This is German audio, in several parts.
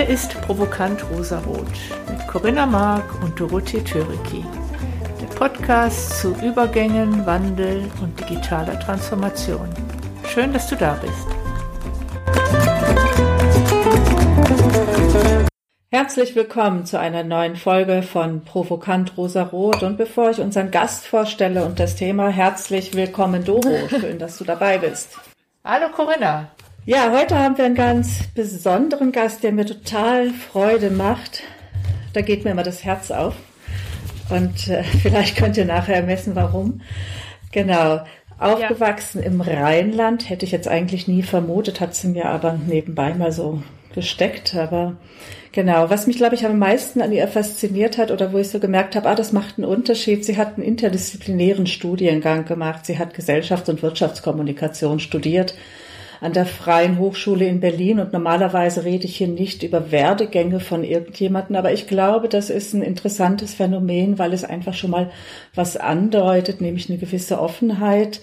Hier ist Provokant Rosarot mit Corinna Mark und Dorothee Töriki. Der Podcast zu Übergängen, Wandel und digitaler Transformation. Schön, dass du da bist. Herzlich willkommen zu einer neuen Folge von Provokant Rosarot. Und bevor ich unseren Gast vorstelle und das Thema, herzlich willkommen Doro. Schön, dass du dabei bist. Hallo Corinna. Ja, heute haben wir einen ganz besonderen Gast, der mir total Freude macht. Da geht mir immer das Herz auf. Und äh, vielleicht könnt ihr nachher ermessen, warum. Genau. Aufgewachsen ja. im Rheinland, hätte ich jetzt eigentlich nie vermutet, hat sie mir aber nebenbei mal so gesteckt. Aber genau, was mich, glaube ich, am meisten an ihr fasziniert hat oder wo ich so gemerkt habe, ah, das macht einen Unterschied. Sie hat einen interdisziplinären Studiengang gemacht. Sie hat Gesellschafts- und Wirtschaftskommunikation studiert an der Freien Hochschule in Berlin und normalerweise rede ich hier nicht über Werdegänge von irgendjemanden, aber ich glaube, das ist ein interessantes Phänomen, weil es einfach schon mal was andeutet, nämlich eine gewisse Offenheit.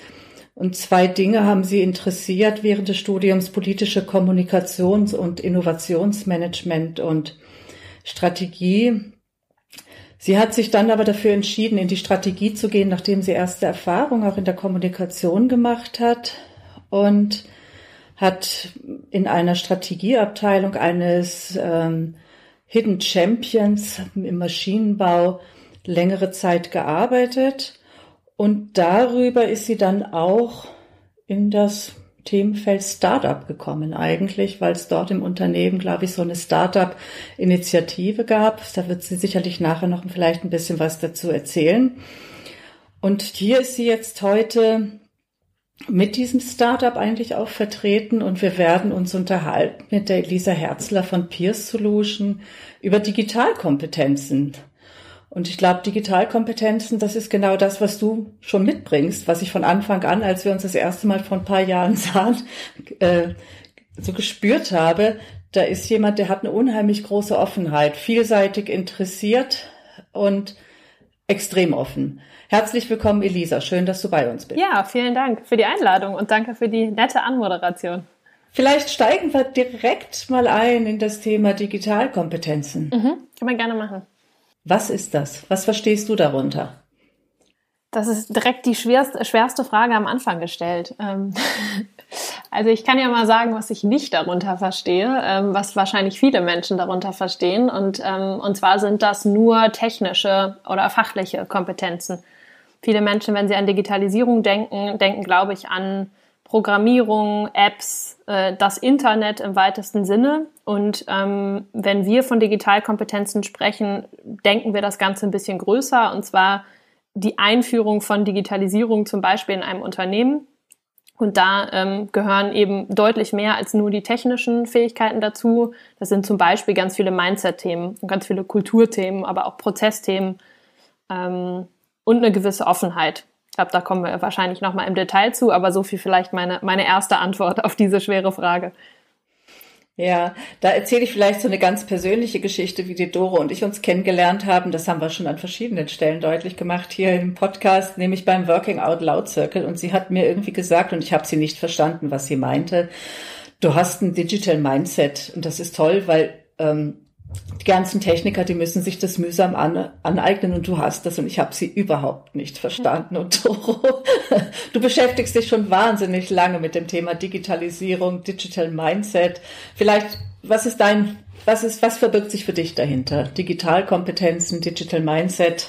Und zwei Dinge haben sie interessiert während des Studiums, politische Kommunikations- und Innovationsmanagement und Strategie. Sie hat sich dann aber dafür entschieden, in die Strategie zu gehen, nachdem sie erste Erfahrung auch in der Kommunikation gemacht hat. Und hat in einer Strategieabteilung eines ähm, Hidden Champions im Maschinenbau längere Zeit gearbeitet und darüber ist sie dann auch in das Themenfeld Startup gekommen eigentlich, weil es dort im Unternehmen, glaube ich, so eine Startup-Initiative gab. Da wird sie sicherlich nachher noch vielleicht ein bisschen was dazu erzählen. Und hier ist sie jetzt heute mit diesem Startup eigentlich auch vertreten und wir werden uns unterhalten mit der Elisa Herzler von Peers Solution über Digitalkompetenzen. Und ich glaube, Digitalkompetenzen, das ist genau das, was du schon mitbringst, was ich von Anfang an, als wir uns das erste Mal vor ein paar Jahren sahen, äh, so gespürt habe. Da ist jemand, der hat eine unheimlich große Offenheit, vielseitig interessiert und extrem offen. Herzlich willkommen, Elisa. Schön, dass du bei uns bist. Ja, vielen Dank für die Einladung und danke für die nette Anmoderation. Vielleicht steigen wir direkt mal ein in das Thema Digitalkompetenzen. Mhm, kann man gerne machen. Was ist das? Was verstehst du darunter? Das ist direkt die schwerste, schwerste Frage am Anfang gestellt. Ähm, also ich kann ja mal sagen, was ich nicht darunter verstehe, ähm, was wahrscheinlich viele Menschen darunter verstehen. Und, ähm, und zwar sind das nur technische oder fachliche Kompetenzen. Viele Menschen, wenn sie an Digitalisierung denken, denken, glaube ich, an Programmierung, Apps, äh, das Internet im weitesten Sinne. Und wenn wir von Digitalkompetenzen sprechen, denken wir das Ganze ein bisschen größer, und zwar die Einführung von Digitalisierung zum Beispiel in einem Unternehmen. Und da ähm, gehören eben deutlich mehr als nur die technischen Fähigkeiten dazu. Das sind zum Beispiel ganz viele Mindset-Themen und ganz viele Kulturthemen, aber auch Prozessthemen. Ähm, und eine gewisse Offenheit. Ich glaube, da kommen wir wahrscheinlich nochmal im Detail zu, aber so viel vielleicht meine, meine erste Antwort auf diese schwere Frage. Ja, da erzähle ich vielleicht so eine ganz persönliche Geschichte, wie die Dore und ich uns kennengelernt haben. Das haben wir schon an verschiedenen Stellen deutlich gemacht hier im Podcast, nämlich beim Working Out Loud Circle. Und sie hat mir irgendwie gesagt, und ich habe sie nicht verstanden, was sie meinte, du hast ein Digital Mindset. Und das ist toll, weil ähm, die ganzen Techniker, die müssen sich das mühsam an, aneignen und du hast das und ich habe sie überhaupt nicht verstanden. Und Doro, du beschäftigst dich schon wahnsinnig lange mit dem Thema Digitalisierung, Digital Mindset. Vielleicht, was ist dein, was ist, was verbirgt sich für dich dahinter? Digitalkompetenzen, Digital Mindset?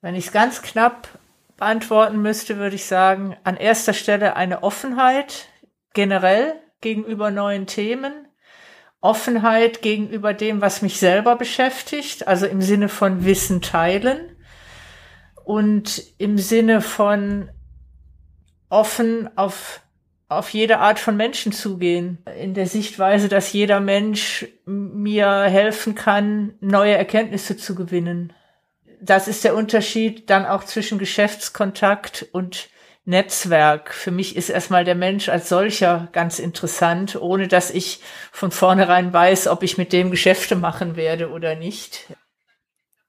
Wenn ich es ganz knapp beantworten müsste, würde ich sagen, an erster Stelle eine Offenheit generell gegenüber neuen Themen Offenheit gegenüber dem, was mich selber beschäftigt, also im Sinne von Wissen teilen und im Sinne von offen auf, auf jede Art von Menschen zugehen, in der Sichtweise, dass jeder Mensch mir helfen kann, neue Erkenntnisse zu gewinnen. Das ist der Unterschied dann auch zwischen Geschäftskontakt und Netzwerk. Für mich ist erstmal der Mensch als solcher ganz interessant, ohne dass ich von vornherein weiß, ob ich mit dem Geschäfte machen werde oder nicht.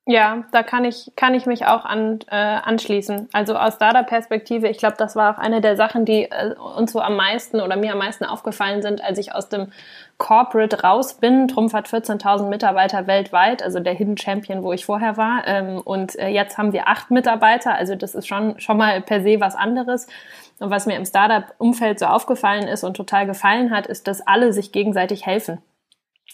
Ja, da kann ich, kann ich mich auch an, äh, anschließen. Also aus Startup-Perspektive, ich glaube, das war auch eine der Sachen, die äh, uns so am meisten oder mir am meisten aufgefallen sind, als ich aus dem Corporate raus bin. Trumpf hat 14.000 Mitarbeiter weltweit, also der Hidden Champion, wo ich vorher war. Ähm, und äh, jetzt haben wir acht Mitarbeiter, also das ist schon, schon mal per se was anderes. Und was mir im Startup-Umfeld so aufgefallen ist und total gefallen hat, ist, dass alle sich gegenseitig helfen.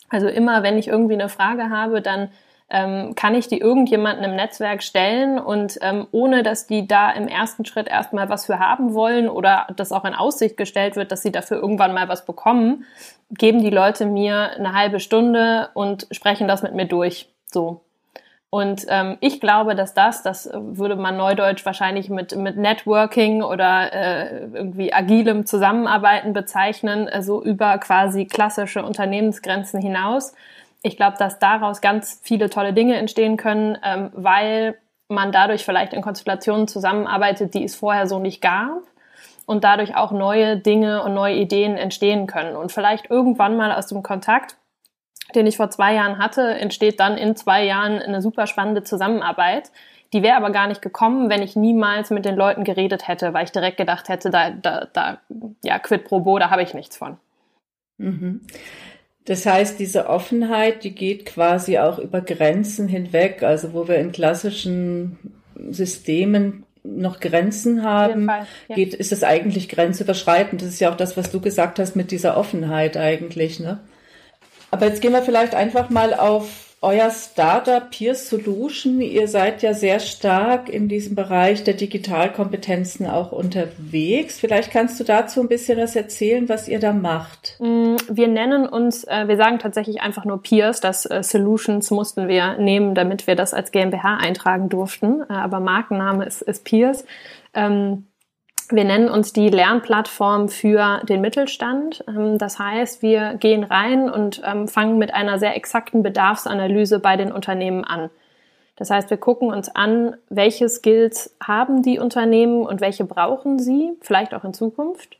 Also immer, wenn ich irgendwie eine Frage habe, dann ähm, kann ich die irgendjemanden im Netzwerk stellen und ähm, ohne dass die da im ersten Schritt erstmal was für haben wollen oder das auch in Aussicht gestellt wird, dass sie dafür irgendwann mal was bekommen, geben die Leute mir eine halbe Stunde und sprechen das mit mir durch. So. Und ähm, ich glaube, dass das, das würde man neudeutsch wahrscheinlich mit, mit Networking oder äh, irgendwie agilem Zusammenarbeiten bezeichnen, äh, so über quasi klassische Unternehmensgrenzen hinaus ich glaube, dass daraus ganz viele tolle Dinge entstehen können, ähm, weil man dadurch vielleicht in Konstellationen zusammenarbeitet, die es vorher so nicht gab und dadurch auch neue Dinge und neue Ideen entstehen können. Und vielleicht irgendwann mal aus dem Kontakt, den ich vor zwei Jahren hatte, entsteht dann in zwei Jahren eine super spannende Zusammenarbeit. Die wäre aber gar nicht gekommen, wenn ich niemals mit den Leuten geredet hätte, weil ich direkt gedacht hätte, da, da, da ja, quid pro bo, da habe ich nichts von. Mhm. Das heißt, diese Offenheit, die geht quasi auch über Grenzen hinweg, also wo wir in klassischen Systemen noch Grenzen haben, Fall, ja. geht, ist es eigentlich grenzüberschreitend. Das ist ja auch das, was du gesagt hast mit dieser Offenheit eigentlich, ne? Aber jetzt gehen wir vielleicht einfach mal auf euer Startup Peer Solution, ihr seid ja sehr stark in diesem Bereich der Digitalkompetenzen auch unterwegs. Vielleicht kannst du dazu ein bisschen was erzählen, was ihr da macht. Mm, wir nennen uns, äh, wir sagen tatsächlich einfach nur Peers. Das äh, Solutions mussten wir nehmen, damit wir das als GmbH eintragen durften. Äh, aber Markenname ist, ist Peers. Ähm, wir nennen uns die Lernplattform für den Mittelstand. Ähm, das heißt, wir gehen rein und ähm, fangen mit einer sehr exakten Bedarfsanalyse bei den Unternehmen an. Das heißt, wir gucken uns an, welche Skills haben die Unternehmen und welche brauchen sie, vielleicht auch in Zukunft.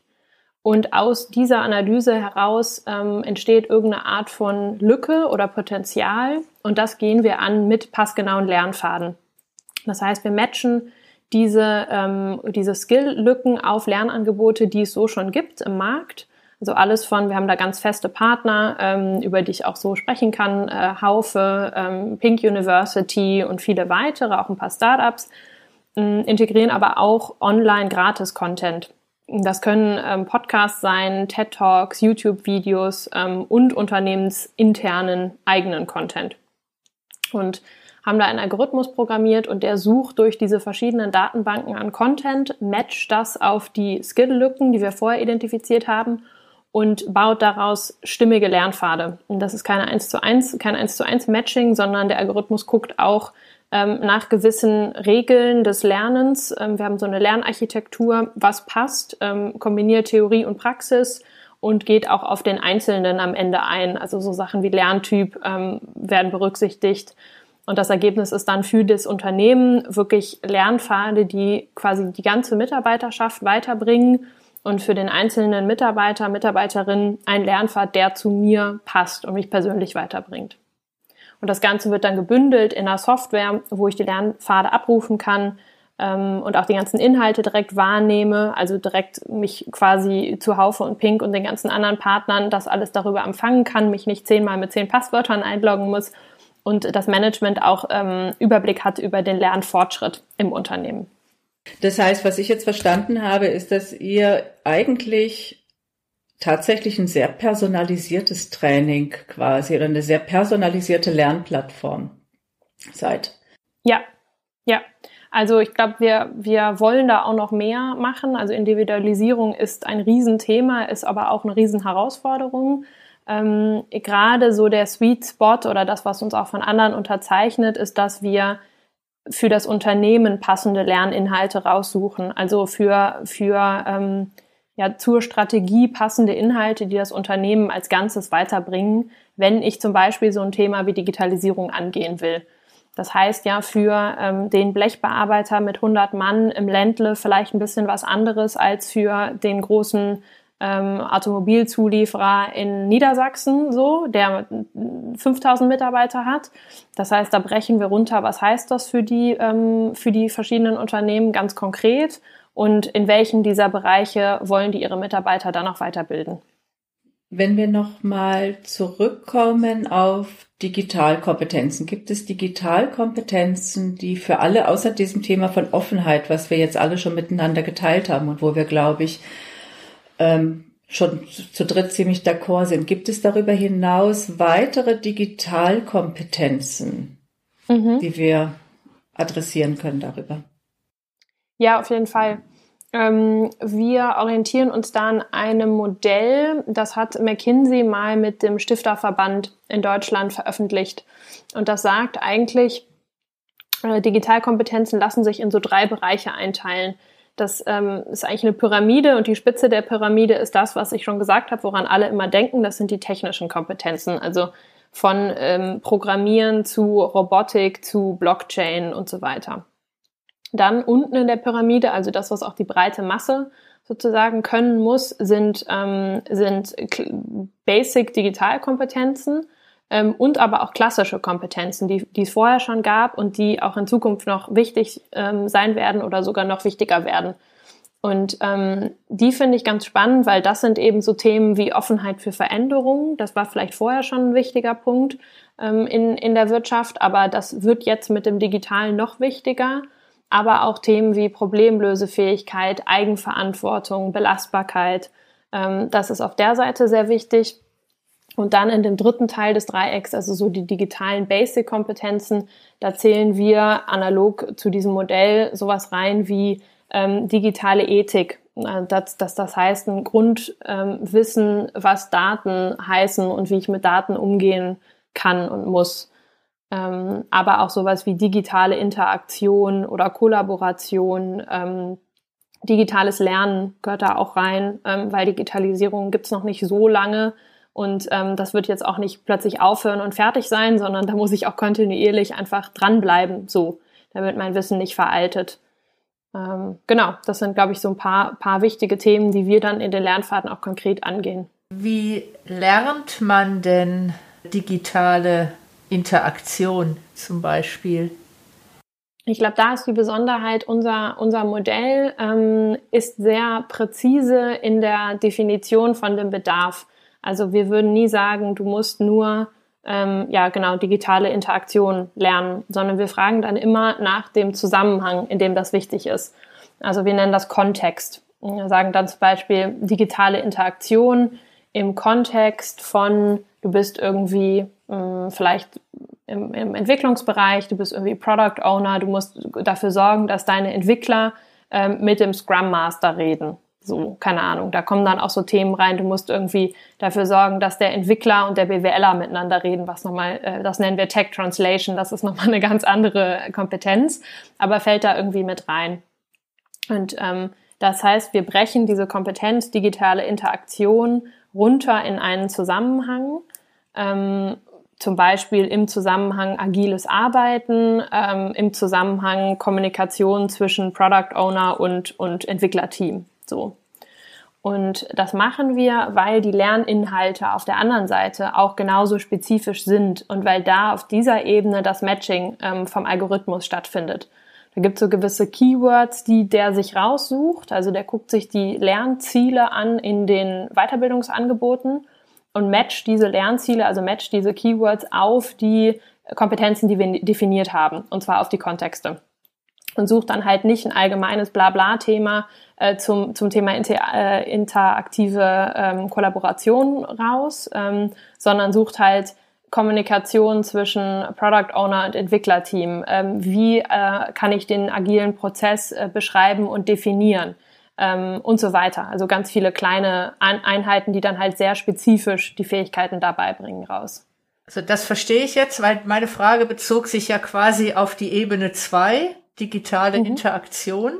Und aus dieser Analyse heraus ähm, entsteht irgendeine Art von Lücke oder Potenzial. Und das gehen wir an mit passgenauen Lernfaden. Das heißt, wir matchen diese, ähm, diese Skill-Lücken auf Lernangebote, die es so schon gibt im Markt. Also alles von, wir haben da ganz feste Partner, ähm, über die ich auch so sprechen kann, äh, Haufe, ähm, Pink University und viele weitere, auch ein paar Startups, äh, integrieren aber auch Online-Gratis-Content. Das können ähm, Podcasts sein, TED Talks, YouTube-Videos ähm, und unternehmensinternen eigenen Content. Und haben da einen Algorithmus programmiert und der sucht durch diese verschiedenen Datenbanken an Content, matcht das auf die Skill-Lücken, die wir vorher identifiziert haben und baut daraus stimmige Lernpfade. Und das ist keine 1 zu 1, kein 1 zu 1 Matching, sondern der Algorithmus guckt auch ähm, nach gewissen Regeln des Lernens. Ähm, wir haben so eine Lernarchitektur, was passt, ähm, kombiniert Theorie und Praxis und geht auch auf den Einzelnen am Ende ein. Also so Sachen wie Lerntyp ähm, werden berücksichtigt und das Ergebnis ist dann für das Unternehmen wirklich Lernpfade, die quasi die ganze Mitarbeiterschaft weiterbringen und für den einzelnen Mitarbeiter, Mitarbeiterin ein Lernpfad, der zu mir passt und mich persönlich weiterbringt. Und das Ganze wird dann gebündelt in einer Software, wo ich die Lernpfade abrufen kann ähm, und auch die ganzen Inhalte direkt wahrnehme, also direkt mich quasi zu Haufe und Pink und den ganzen anderen Partnern das alles darüber empfangen kann, mich nicht zehnmal mit zehn Passwörtern einloggen muss und das Management auch ähm, Überblick hat über den Lernfortschritt im Unternehmen. Das heißt, was ich jetzt verstanden habe, ist, dass ihr eigentlich tatsächlich ein sehr personalisiertes Training quasi oder eine sehr personalisierte Lernplattform seid. Ja, ja. Also ich glaube, wir, wir wollen da auch noch mehr machen. Also Individualisierung ist ein Riesenthema, ist aber auch eine Riesenherausforderung. Ähm, gerade so der Sweet Spot oder das, was uns auch von anderen unterzeichnet, ist, dass wir für das Unternehmen passende Lerninhalte raussuchen. Also für, für ähm, ja, zur Strategie passende Inhalte, die das Unternehmen als Ganzes weiterbringen, wenn ich zum Beispiel so ein Thema wie Digitalisierung angehen will. Das heißt ja für ähm, den Blechbearbeiter mit 100 Mann im Ländle vielleicht ein bisschen was anderes als für den großen ähm, Automobilzulieferer in Niedersachsen, so, der 5000 Mitarbeiter hat. Das heißt, da brechen wir runter, was heißt das für die, ähm, für die verschiedenen Unternehmen ganz konkret und in welchen dieser Bereiche wollen die ihre Mitarbeiter dann noch weiterbilden. Wenn wir nochmal zurückkommen auf Digitalkompetenzen, gibt es Digitalkompetenzen, die für alle außer diesem Thema von Offenheit, was wir jetzt alle schon miteinander geteilt haben und wo wir, glaube ich, ähm, schon zu dritt ziemlich d'accord sind. Gibt es darüber hinaus weitere Digitalkompetenzen, mhm. die wir adressieren können darüber? Ja, auf jeden Fall. Ähm, wir orientieren uns da an einem Modell, das hat McKinsey mal mit dem Stifterverband in Deutschland veröffentlicht. Und das sagt eigentlich, äh, Digitalkompetenzen lassen sich in so drei Bereiche einteilen. Das ähm, ist eigentlich eine Pyramide und die Spitze der Pyramide ist das, was ich schon gesagt habe, woran alle immer denken. Das sind die technischen Kompetenzen, also von ähm, Programmieren zu Robotik zu Blockchain und so weiter. Dann unten in der Pyramide, also das, was auch die breite Masse sozusagen können muss, sind, ähm, sind Basic Digitalkompetenzen ähm, und aber auch klassische Kompetenzen, die, die es vorher schon gab und die auch in Zukunft noch wichtig ähm, sein werden oder sogar noch wichtiger werden. Und ähm, die finde ich ganz spannend, weil das sind eben so Themen wie Offenheit für Veränderungen. Das war vielleicht vorher schon ein wichtiger Punkt ähm, in, in der Wirtschaft, aber das wird jetzt mit dem Digitalen noch wichtiger. Aber auch Themen wie Problemlösefähigkeit, Eigenverantwortung, Belastbarkeit. Ähm, das ist auf der Seite sehr wichtig. Und dann in dem dritten Teil des Dreiecks, also so die digitalen Basic-Kompetenzen, da zählen wir analog zu diesem Modell sowas rein wie ähm, digitale Ethik. Dass, dass das heißt, ein Grundwissen, ähm, was Daten heißen und wie ich mit Daten umgehen kann und muss. Ähm, aber auch sowas wie digitale Interaktion oder Kollaboration, ähm, digitales Lernen gehört da auch rein, ähm, weil Digitalisierung gibt's noch nicht so lange und ähm, das wird jetzt auch nicht plötzlich aufhören und fertig sein, sondern da muss ich auch kontinuierlich einfach dranbleiben, so, damit mein Wissen nicht veraltet. Ähm, genau, das sind, glaube ich, so ein paar, paar wichtige Themen, die wir dann in den Lernfahrten auch konkret angehen. Wie lernt man denn digitale Interaktion zum Beispiel? Ich glaube, da ist die Besonderheit, unser, unser Modell ähm, ist sehr präzise in der Definition von dem Bedarf. Also wir würden nie sagen, du musst nur ähm, ja genau digitale Interaktion lernen, sondern wir fragen dann immer nach dem Zusammenhang, in dem das wichtig ist. Also wir nennen das Kontext. Wir sagen dann zum Beispiel digitale Interaktion im Kontext von du bist irgendwie mh, ähm, vielleicht im, im Entwicklungsbereich, du bist irgendwie Product Owner, du musst dafür sorgen, dass deine Entwickler ähm, mit dem Scrum Master reden. So, keine Ahnung. Da kommen dann auch so Themen rein. Du musst irgendwie dafür sorgen, dass der Entwickler und der BWLer miteinander reden, was nochmal, äh, das nennen wir Tech Translation. Das ist nochmal eine ganz andere Kompetenz, aber fällt da irgendwie mit rein. Und ähm, das heißt, wir brechen diese Kompetenz digitale Interaktion runter in einen Zusammenhang. Ähm, zum Beispiel im Zusammenhang agiles Arbeiten, ähm, im Zusammenhang Kommunikation zwischen Product Owner und, und Entwicklerteam. So. Und das machen wir, weil die Lerninhalte auf der anderen Seite auch genauso spezifisch sind und weil da auf dieser Ebene das Matching ähm, vom Algorithmus stattfindet. Da gibt es so gewisse Keywords, die der sich raussucht. Also der guckt sich die Lernziele an in den Weiterbildungsangeboten und matcht diese Lernziele, also matcht diese Keywords auf die Kompetenzen, die wir definiert haben, und zwar auf die Kontexte. Und sucht dann halt nicht ein allgemeines Blabla-Thema, äh, zum, zum Thema inter, äh, interaktive ähm, Kollaboration raus, ähm, sondern sucht halt Kommunikation zwischen Product Owner und Entwicklerteam. Ähm, wie äh, kann ich den agilen Prozess äh, beschreiben und definieren? Ähm, und so weiter. Also ganz viele kleine Einheiten, die dann halt sehr spezifisch die Fähigkeiten dabei bringen raus. Also das verstehe ich jetzt, weil meine Frage bezog sich ja quasi auf die Ebene zwei digitale mhm. Interaktion.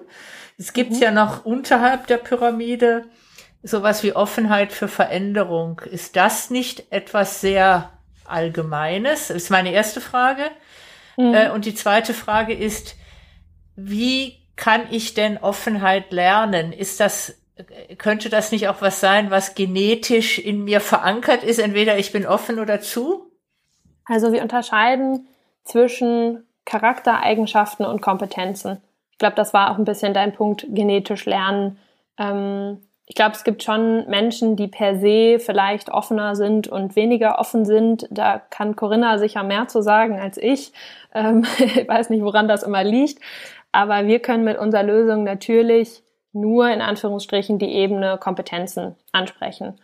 Es gibt mhm. ja noch unterhalb der Pyramide sowas wie Offenheit für Veränderung. Ist das nicht etwas sehr Allgemeines? Das ist meine erste Frage. Mhm. Äh, und die zweite Frage ist, wie kann ich denn Offenheit lernen? Ist das könnte das nicht auch was sein, was genetisch in mir verankert ist? Entweder ich bin offen oder zu? Also wir unterscheiden zwischen Charaktereigenschaften und Kompetenzen. Ich glaube, das war auch ein bisschen dein Punkt, genetisch lernen. Ähm, ich glaube, es gibt schon Menschen, die per se vielleicht offener sind und weniger offen sind. Da kann Corinna sicher mehr zu sagen als ich. Ähm, ich weiß nicht, woran das immer liegt. Aber wir können mit unserer Lösung natürlich nur in Anführungsstrichen die Ebene Kompetenzen ansprechen.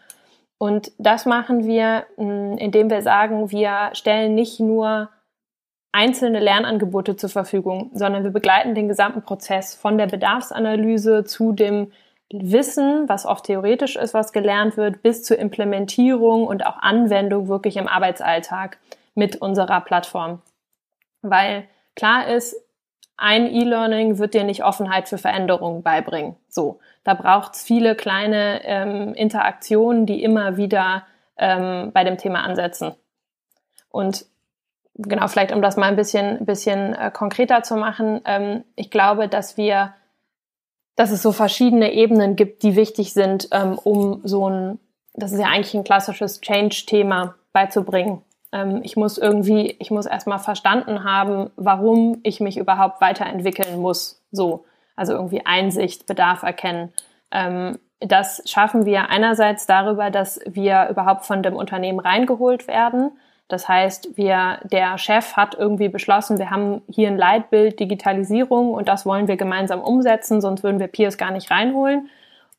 Und das machen wir, hm, indem wir sagen, wir stellen nicht nur einzelne Lernangebote zur Verfügung, sondern wir begleiten den gesamten Prozess von der Bedarfsanalyse zu dem Wissen, was oft theoretisch ist, was gelernt wird, bis zur Implementierung und auch Anwendung wirklich im Arbeitsalltag mit unserer Plattform. Weil klar ist, ein E-Learning wird dir nicht Offenheit für Veränderungen beibringen. So, da braucht es viele kleine ähm, Interaktionen, die immer wieder ähm, bei dem Thema ansetzen. Und genau, vielleicht um das mal ein bisschen, bisschen äh, konkreter zu machen, ähm, ich glaube, dass wir, dass es so verschiedene Ebenen gibt, die wichtig sind, ähm, um so ein, das ist ja eigentlich ein klassisches Change-Thema beizubringen ähm, ich muss irgendwie, ich muss erstmal verstanden haben, warum ich mich überhaupt weiterentwickeln muss. So, also irgendwie Einsicht, Bedarf erkennen. Ähm, das schaffen wir einerseits darüber, dass wir überhaupt von dem Unternehmen reingeholt werden. Das heißt, wir, der Chef hat irgendwie beschlossen, wir haben hier ein Leitbild Digitalisierung und das wollen wir gemeinsam umsetzen, sonst würden wir Peers gar nicht reinholen.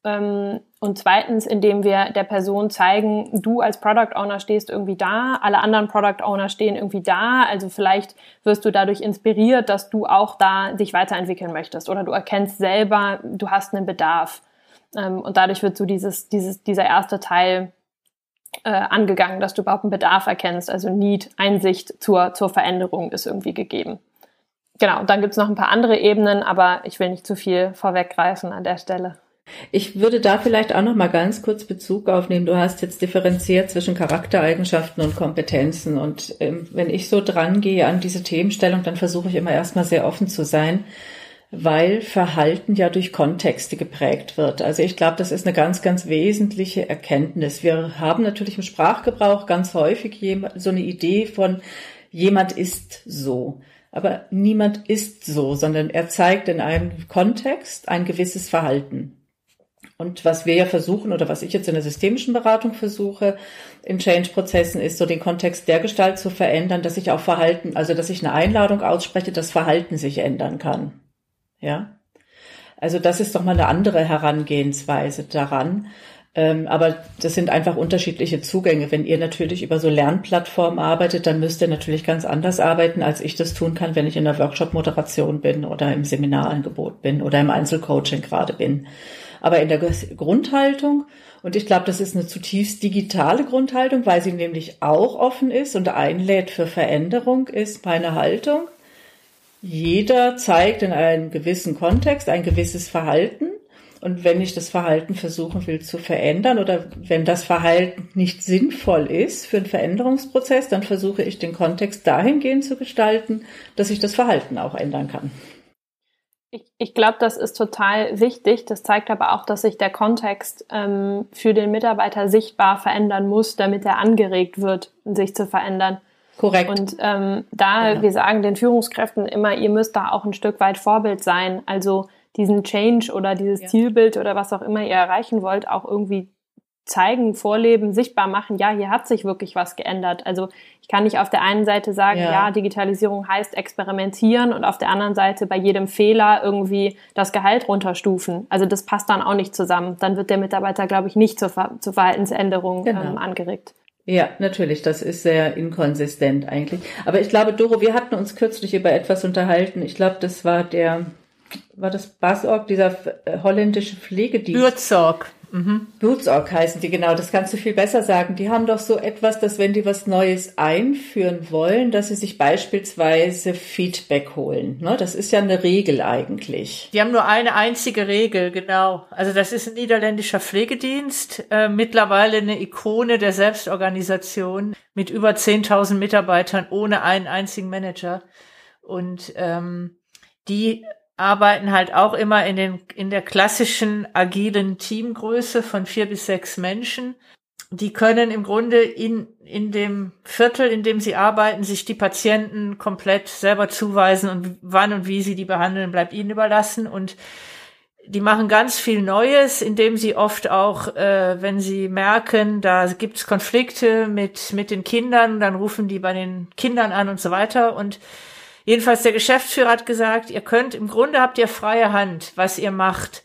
Ähm, und zweitens, indem wir der Person zeigen, du als Product Owner stehst irgendwie da, alle anderen Product Owner stehen irgendwie da. Also vielleicht wirst du dadurch inspiriert, dass du auch da dich weiterentwickeln möchtest oder du erkennst selber, du hast einen Bedarf. Ähm, und dadurch wird so dieses, dieses, dieser erste Teil äh, angegangen, dass du überhaupt einen Bedarf erkennst. Also Need, Einsicht zur, zur Veränderung ist irgendwie gegeben. Genau, und dann gibt's noch ein paar andere Ebenen, aber ich will nicht zu viel vorweggreifen an der Stelle. Ich würde da vielleicht auch noch mal ganz kurz Bezug aufnehmen. Du hast jetzt differenziert zwischen Charaktereigenschaften und Kompetenzen. Und ähm, wenn ich so dran gehe an diese Themenstellung, dann versuche ich immer erstmal sehr offen zu sein, weil Verhalten ja durch Kontexte geprägt wird. Also ich glaube, das ist eine ganz, ganz wesentliche Erkenntnis. Wir haben natürlich im Sprachgebrauch ganz häufig so eine Idee von jemand ist so. Aber niemand ist so, sondern er zeigt in einem Kontext ein gewisses Verhalten. Und was wir ja versuchen oder was ich jetzt in der systemischen Beratung versuche in Change-Prozessen ist, so den Kontext der Gestalt zu verändern, dass ich auch Verhalten, also dass ich eine Einladung ausspreche, dass Verhalten sich ändern kann. Ja. Also das ist doch mal eine andere Herangehensweise daran. Ähm, aber das sind einfach unterschiedliche Zugänge. Wenn ihr natürlich über so Lernplattformen arbeitet, dann müsst ihr natürlich ganz anders arbeiten, als ich das tun kann, wenn ich in der Workshop-Moderation bin oder im Seminarangebot bin oder im Einzelcoaching gerade bin aber in der Grundhaltung. Und ich glaube, das ist eine zutiefst digitale Grundhaltung, weil sie nämlich auch offen ist und einlädt für Veränderung, ist meine Haltung. Jeder zeigt in einem gewissen Kontext ein gewisses Verhalten. Und wenn ich das Verhalten versuchen will zu verändern oder wenn das Verhalten nicht sinnvoll ist für einen Veränderungsprozess, dann versuche ich den Kontext dahingehend zu gestalten, dass ich das Verhalten auch ändern kann. Ich, ich glaube, das ist total wichtig. Das zeigt aber auch, dass sich der Kontext ähm, für den Mitarbeiter sichtbar verändern muss, damit er angeregt wird, sich zu verändern. Korrekt. Und ähm, da, genau. wir sagen den Führungskräften immer, ihr müsst da auch ein Stück weit Vorbild sein. Also diesen Change oder dieses ja. Zielbild oder was auch immer ihr erreichen wollt, auch irgendwie zeigen, vorleben, sichtbar machen, ja, hier hat sich wirklich was geändert. Also ich kann nicht auf der einen Seite sagen, ja. ja. Digitalisierung heißt experimentieren und auf der anderen Seite bei jedem Fehler irgendwie das Gehalt runterstufen. Also das passt dann auch nicht zusammen. Dann wird der Mitarbeiter, glaube ich, nicht zur, Ver zur Verhaltensänderung genau. ähm, angeregt. Ja, natürlich, das ist sehr inkonsistent eigentlich. Aber ich glaube, Doro, wir hatten uns kürzlich über etwas unterhalten. Ich glaube, das war der, war das Basorg, dieser äh, holländische Pflegedienst. Bürzorg. Mhm. Bootsorg heißen die, genau, das kannst du viel besser sagen. Die haben doch so etwas, dass wenn die was Neues einführen wollen, dass sie sich beispielsweise Feedback holen. Ne? Das ist ja eine Regel eigentlich. Die haben nur eine einzige Regel, genau. Also das ist ein niederländischer Pflegedienst, äh, mittlerweile eine Ikone der Selbstorganisation mit über 10.000 Mitarbeitern ohne einen einzigen Manager. Und ähm, die arbeiten halt auch immer in den, in der klassischen agilen Teamgröße von vier bis sechs Menschen. Die können im Grunde in, in dem Viertel, in dem sie arbeiten, sich die Patienten komplett selber zuweisen und wann und wie sie die behandeln, bleibt ihnen überlassen und die machen ganz viel Neues, indem sie oft auch, äh, wenn sie merken, da gibt's Konflikte mit, mit den Kindern, dann rufen die bei den Kindern an und so weiter. Und jedenfalls der Geschäftsführer hat gesagt, ihr könnt, im Grunde habt ihr freie Hand, was ihr macht.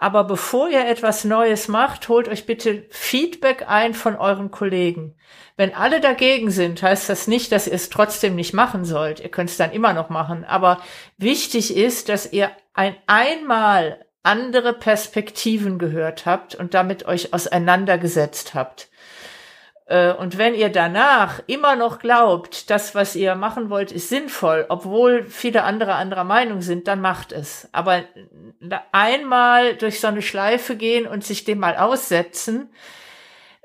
Aber bevor ihr etwas Neues macht, holt euch bitte Feedback ein von euren Kollegen. Wenn alle dagegen sind, heißt das nicht, dass ihr es trotzdem nicht machen sollt. Ihr könnt es dann immer noch machen. Aber wichtig ist, dass ihr ein einmal andere Perspektiven gehört habt und damit euch auseinandergesetzt habt. Äh, und wenn ihr danach immer noch glaubt, das, was ihr machen wollt, ist sinnvoll, obwohl viele andere anderer Meinung sind, dann macht es. Aber einmal durch so eine Schleife gehen und sich dem mal aussetzen,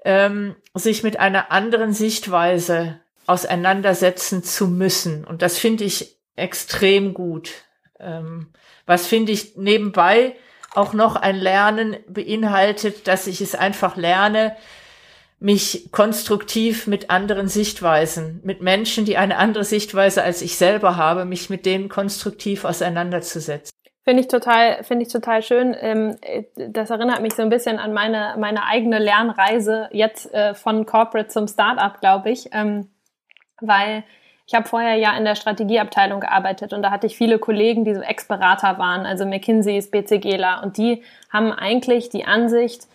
ähm, sich mit einer anderen Sichtweise auseinandersetzen zu müssen. Und das finde ich extrem gut. Ähm, was finde ich nebenbei auch noch ein Lernen beinhaltet, dass ich es einfach lerne, mich konstruktiv mit anderen Sichtweisen, mit Menschen, die eine andere Sichtweise als ich selber habe, mich mit denen konstruktiv auseinanderzusetzen. Finde ich total, finde ich total schön. Ähm, das erinnert mich so ein bisschen an meine, meine eigene Lernreise jetzt äh, von Corporate zum Startup, glaube ich, ähm, weil ich habe vorher ja in der Strategieabteilung gearbeitet und da hatte ich viele Kollegen, die so Ex-Berater waren, also McKinseys, BCGler und die haben eigentlich die Ansicht,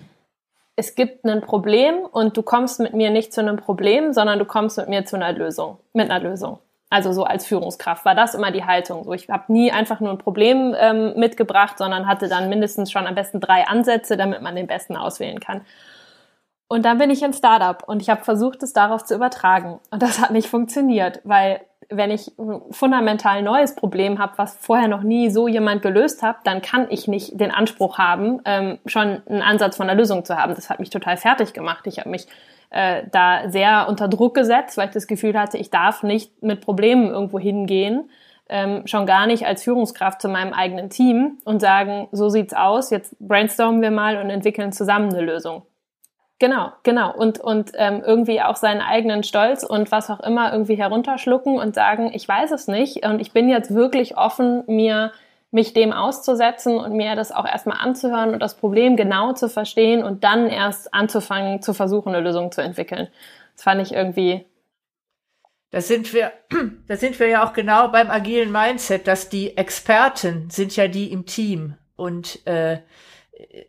es gibt ein Problem und du kommst mit mir nicht zu einem Problem, sondern du kommst mit mir zu einer Lösung, mit einer Lösung. Also so als Führungskraft war das immer die Haltung. So, ich habe nie einfach nur ein Problem ähm, mitgebracht, sondern hatte dann mindestens schon am besten drei Ansätze, damit man den besten auswählen kann. Und dann bin ich ein Startup und ich habe versucht, es darauf zu übertragen. Und das hat nicht funktioniert, weil wenn ich ein fundamental neues Problem habe, was vorher noch nie so jemand gelöst hat, dann kann ich nicht den Anspruch haben, ähm, schon einen Ansatz von der Lösung zu haben. Das hat mich total fertig gemacht. Ich habe mich äh, da sehr unter Druck gesetzt, weil ich das Gefühl hatte, ich darf nicht mit Problemen irgendwo hingehen, ähm, schon gar nicht als Führungskraft zu meinem eigenen Team und sagen, so sieht's aus, jetzt brainstormen wir mal und entwickeln zusammen eine Lösung. Genau, genau. Und, und ähm, irgendwie auch seinen eigenen Stolz und was auch immer irgendwie herunterschlucken und sagen, ich weiß es nicht und ich bin jetzt wirklich offen, mir mich dem auszusetzen und mir das auch erstmal anzuhören und das Problem genau zu verstehen und dann erst anzufangen zu versuchen, eine Lösung zu entwickeln. Das fand ich irgendwie. Da sind wir, da sind wir ja auch genau beim agilen Mindset, dass die Experten sind ja die im Team und äh,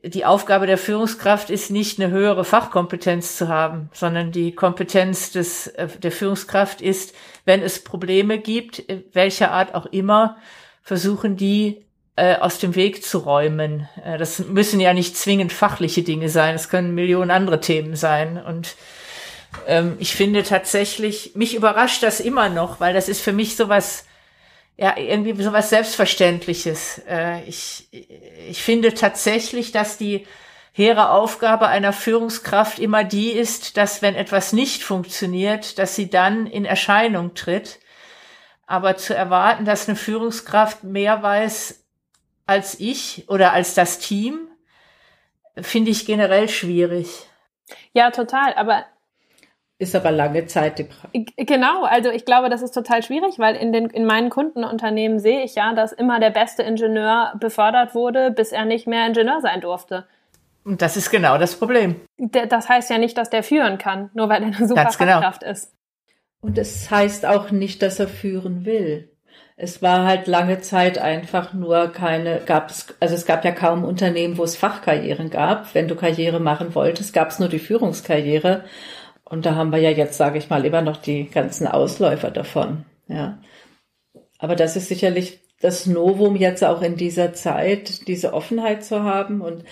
die Aufgabe der Führungskraft ist nicht eine höhere Fachkompetenz zu haben, sondern die Kompetenz des, äh, der Führungskraft ist, wenn es Probleme gibt, welcher Art auch immer, versuchen die äh, aus dem Weg zu räumen. Äh, das müssen ja nicht zwingend fachliche Dinge sein, es können Millionen andere Themen sein. Und ähm, ich finde tatsächlich, mich überrascht das immer noch, weil das ist für mich sowas, ja, irgendwie so was Selbstverständliches. Äh, ich, ich finde tatsächlich, dass die hehre Aufgabe einer Führungskraft immer die ist, dass wenn etwas nicht funktioniert, dass sie dann in Erscheinung tritt. Aber zu erwarten, dass eine Führungskraft mehr weiß als ich oder als das Team, finde ich generell schwierig. Ja, total. Aber ist aber lange Zeit die Praxis. Genau, also ich glaube, das ist total schwierig, weil in, den, in meinen Kundenunternehmen sehe ich ja, dass immer der beste Ingenieur befördert wurde, bis er nicht mehr Ingenieur sein durfte. Und das ist genau das Problem. Das heißt ja nicht, dass der führen kann, nur weil er eine super Ganz genau. Fachkraft genau. ist. Und es heißt auch nicht, dass er führen will. Es war halt lange Zeit einfach nur keine, gab es, also es gab ja kaum Unternehmen, wo es Fachkarrieren gab. Wenn du Karriere machen wolltest, gab es nur die Führungskarriere. Und da haben wir ja jetzt, sage ich mal, immer noch die ganzen Ausläufer davon. Ja. Aber das ist sicherlich das Novum jetzt auch in dieser Zeit, diese Offenheit zu haben und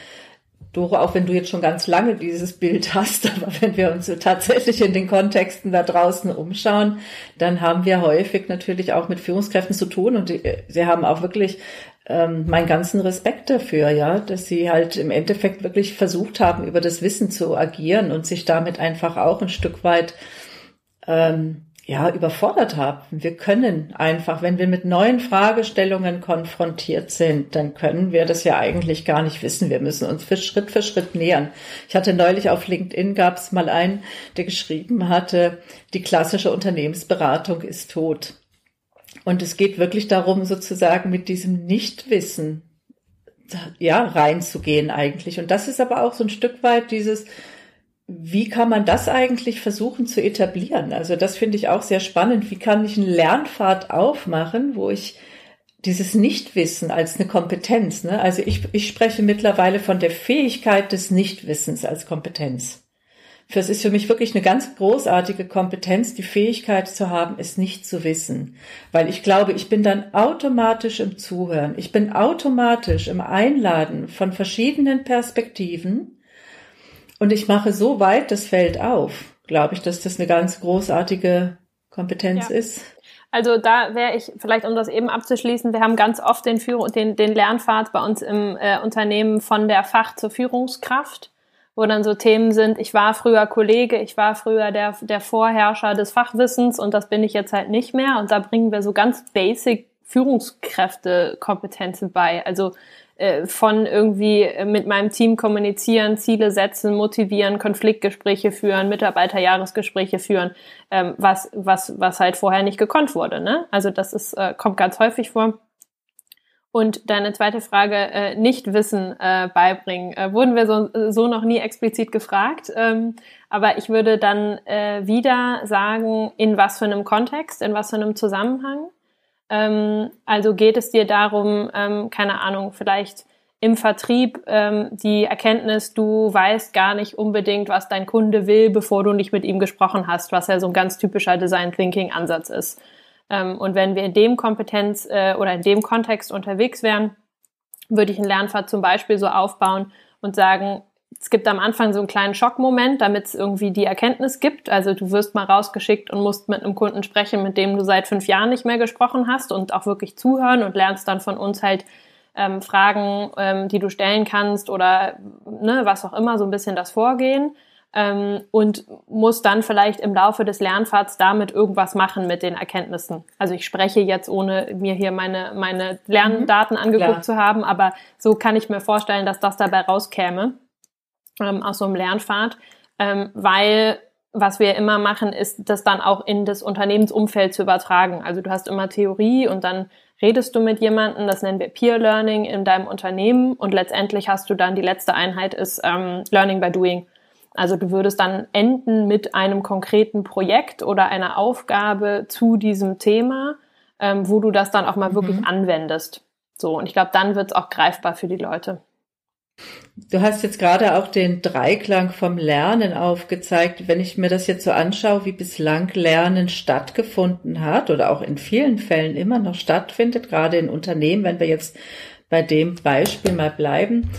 Doro, auch wenn du jetzt schon ganz lange dieses Bild hast, aber wenn wir uns tatsächlich in den Kontexten da draußen umschauen, dann haben wir häufig natürlich auch mit Führungskräften zu tun und die, sie haben auch wirklich ähm, meinen ganzen Respekt dafür, ja, dass sie halt im Endeffekt wirklich versucht haben, über das Wissen zu agieren und sich damit einfach auch ein Stück weit ähm, ja, überfordert haben. Wir können einfach, wenn wir mit neuen Fragestellungen konfrontiert sind, dann können wir das ja eigentlich gar nicht wissen. Wir müssen uns für Schritt für Schritt nähern. Ich hatte neulich auf LinkedIn gab es mal einen, der geschrieben hatte, die klassische Unternehmensberatung ist tot. Und es geht wirklich darum, sozusagen mit diesem Nichtwissen ja, reinzugehen eigentlich. Und das ist aber auch so ein Stück weit dieses, wie kann man das eigentlich versuchen zu etablieren? Also das finde ich auch sehr spannend. Wie kann ich einen Lernpfad aufmachen, wo ich dieses Nichtwissen als eine Kompetenz, ne? also ich, ich spreche mittlerweile von der Fähigkeit des Nichtwissens als Kompetenz. Das ist für mich wirklich eine ganz großartige Kompetenz, die Fähigkeit zu haben, es nicht zu wissen. Weil ich glaube, ich bin dann automatisch im Zuhören. Ich bin automatisch im Einladen von verschiedenen Perspektiven und ich mache so weit das Feld auf, glaube ich, dass das eine ganz großartige Kompetenz ja. ist. Also da wäre ich, vielleicht um das eben abzuschließen, wir haben ganz oft den, Führung, den, den Lernpfad bei uns im äh, Unternehmen von der Fach zur Führungskraft, wo dann so Themen sind, ich war früher Kollege, ich war früher der, der Vorherrscher des Fachwissens und das bin ich jetzt halt nicht mehr. Und da bringen wir so ganz basic Führungskräfte-Kompetenzen bei. Also äh, von irgendwie mit meinem Team kommunizieren, Ziele setzen, motivieren, Konfliktgespräche führen, Mitarbeiterjahresgespräche führen, ähm, was, was, was halt vorher nicht gekonnt wurde. Ne? Also das ist, äh, kommt ganz häufig vor. Und deine zweite Frage, äh, Nichtwissen äh, beibringen, äh, wurden wir so, so noch nie explizit gefragt. Ähm, aber ich würde dann äh, wieder sagen, in was für einem Kontext, in was für einem Zusammenhang. Ähm, also geht es dir darum, ähm, keine Ahnung, vielleicht im Vertrieb ähm, die Erkenntnis, du weißt gar nicht unbedingt, was dein Kunde will, bevor du nicht mit ihm gesprochen hast, was ja so ein ganz typischer Design Thinking Ansatz ist. Ähm, und wenn wir in dem Kompetenz äh, oder in dem Kontext unterwegs wären, würde ich einen Lernpfad zum Beispiel so aufbauen und sagen, es gibt am Anfang so einen kleinen Schockmoment, damit es irgendwie die Erkenntnis gibt. Also du wirst mal rausgeschickt und musst mit einem Kunden sprechen, mit dem du seit fünf Jahren nicht mehr gesprochen hast und auch wirklich zuhören und lernst dann von uns halt ähm, Fragen, ähm, die du stellen kannst oder ne, was auch immer, so ein bisschen das Vorgehen. Ähm, und musst dann vielleicht im Laufe des Lernpfads damit irgendwas machen mit den Erkenntnissen. Also ich spreche jetzt, ohne mir hier meine, meine Lerndaten mhm, angeguckt klar. zu haben, aber so kann ich mir vorstellen, dass das dabei rauskäme ähm, aus so einem Lernpfad, ähm, weil was wir immer machen, ist, das dann auch in das Unternehmensumfeld zu übertragen. Also du hast immer Theorie und dann redest du mit jemandem, das nennen wir Peer Learning in deinem Unternehmen und letztendlich hast du dann die letzte Einheit ist ähm, Learning by Doing. Also du würdest dann enden mit einem konkreten Projekt oder einer Aufgabe zu diesem Thema, ähm, wo du das dann auch mal mhm. wirklich anwendest. So, und ich glaube, dann wird es auch greifbar für die Leute. Du hast jetzt gerade auch den Dreiklang vom Lernen aufgezeigt. Wenn ich mir das jetzt so anschaue, wie bislang Lernen stattgefunden hat oder auch in vielen Fällen immer noch stattfindet, gerade in Unternehmen, wenn wir jetzt bei dem Beispiel mal bleiben,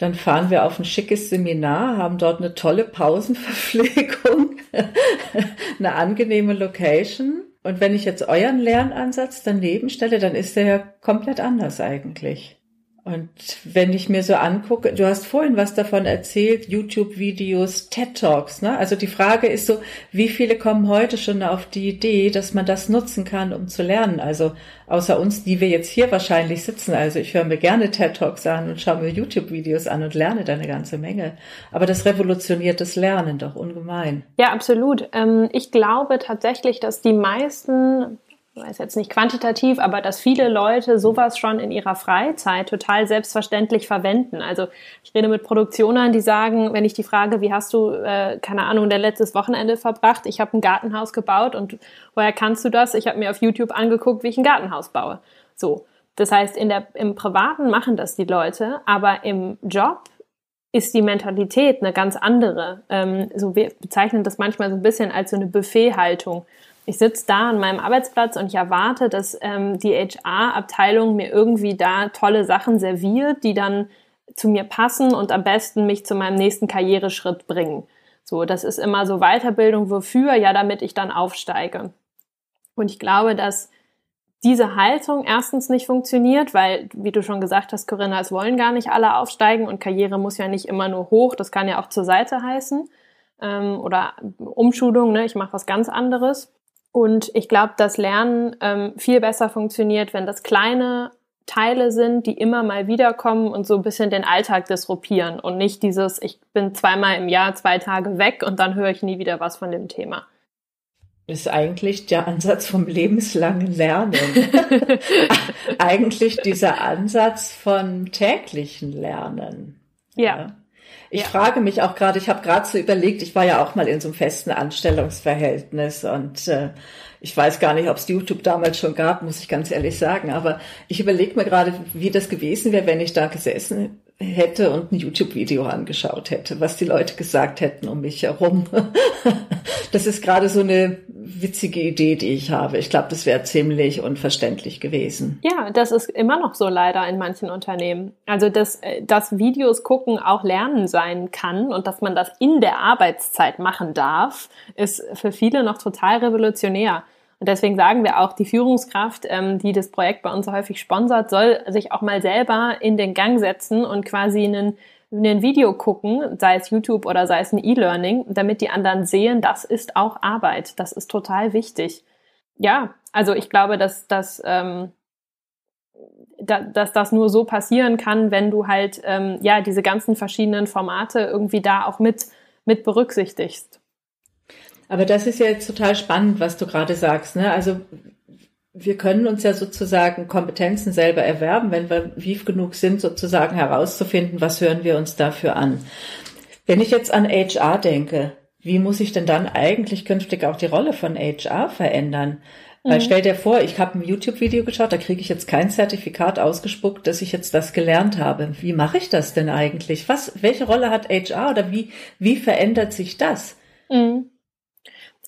dann fahren wir auf ein schickes Seminar, haben dort eine tolle Pausenverpflegung, eine angenehme Location. Und wenn ich jetzt euren Lernansatz daneben stelle, dann ist der ja komplett anders eigentlich. Und wenn ich mir so angucke, du hast vorhin was davon erzählt, YouTube-Videos, TED-Talks, ne? Also die Frage ist so, wie viele kommen heute schon auf die Idee, dass man das nutzen kann, um zu lernen? Also außer uns, die wir jetzt hier wahrscheinlich sitzen. Also ich höre mir gerne TED-Talks an und schaue mir YouTube-Videos an und lerne da eine ganze Menge. Aber das revolutioniert das Lernen doch ungemein. Ja, absolut. Ähm, ich glaube tatsächlich, dass die meisten weiß jetzt nicht quantitativ, aber dass viele Leute sowas schon in ihrer Freizeit total selbstverständlich verwenden. Also ich rede mit Produktionern, die sagen, wenn ich die frage, wie hast du, äh, keine Ahnung, der letztes Wochenende verbracht? Ich habe ein Gartenhaus gebaut und woher kannst du das? Ich habe mir auf YouTube angeguckt, wie ich ein Gartenhaus baue. So. Das heißt, in der, im Privaten machen das die Leute, aber im Job ist die Mentalität eine ganz andere. Ähm, so wir bezeichnen das manchmal so ein bisschen als so eine Buffethaltung ich sitze da an meinem Arbeitsplatz und ich erwarte, dass ähm, die HR-Abteilung mir irgendwie da tolle Sachen serviert, die dann zu mir passen und am besten mich zu meinem nächsten Karriereschritt bringen. So, das ist immer so Weiterbildung, wofür? Ja, damit ich dann aufsteige. Und ich glaube, dass diese Haltung erstens nicht funktioniert, weil, wie du schon gesagt hast, Corinna, es wollen gar nicht alle aufsteigen und Karriere muss ja nicht immer nur hoch, das kann ja auch zur Seite heißen ähm, oder Umschulung, ne? ich mache was ganz anderes. Und ich glaube, dass Lernen ähm, viel besser funktioniert, wenn das kleine Teile sind, die immer mal wiederkommen und so ein bisschen den Alltag disruptieren und nicht dieses, ich bin zweimal im Jahr zwei Tage weg und dann höre ich nie wieder was von dem Thema. Das ist eigentlich der Ansatz vom lebenslangen Lernen. eigentlich dieser Ansatz von täglichen Lernen. ja. ja. Ich ja. frage mich auch gerade, ich habe gerade so überlegt, ich war ja auch mal in so einem festen Anstellungsverhältnis und äh, ich weiß gar nicht, ob es YouTube damals schon gab, muss ich ganz ehrlich sagen, aber ich überlege mir gerade, wie das gewesen wäre, wenn ich da gesessen hätte und ein YouTube-Video angeschaut hätte, was die Leute gesagt hätten um mich herum. das ist gerade so eine witzige Idee, die ich habe. Ich glaube, das wäre ziemlich unverständlich gewesen. Ja, das ist immer noch so leider in manchen Unternehmen. Also, dass, äh, dass Videos gucken auch Lernen sein kann und dass man das in der Arbeitszeit machen darf, ist für viele noch total revolutionär. Und deswegen sagen wir auch, die Führungskraft, ähm, die das Projekt bei uns häufig sponsert, soll sich auch mal selber in den Gang setzen und quasi einen ein Video gucken, sei es YouTube oder sei es ein E-Learning, damit die anderen sehen, das ist auch Arbeit. Das ist total wichtig. Ja, also ich glaube, dass, dass, ähm, da, dass das nur so passieren kann, wenn du halt ähm, ja diese ganzen verschiedenen Formate irgendwie da auch mit, mit berücksichtigst. Aber das ist ja jetzt total spannend, was du gerade sagst. Ne? Also wir können uns ja sozusagen Kompetenzen selber erwerben, wenn wir wief genug sind, sozusagen herauszufinden, was hören wir uns dafür an. Wenn ich jetzt an HR denke, wie muss ich denn dann eigentlich künftig auch die Rolle von HR verändern? Weil mhm. stell dir vor, ich habe ein YouTube-Video geschaut, da kriege ich jetzt kein Zertifikat ausgespuckt, dass ich jetzt das gelernt habe. Wie mache ich das denn eigentlich? Was, welche Rolle hat HR oder wie, wie verändert sich das? Mhm.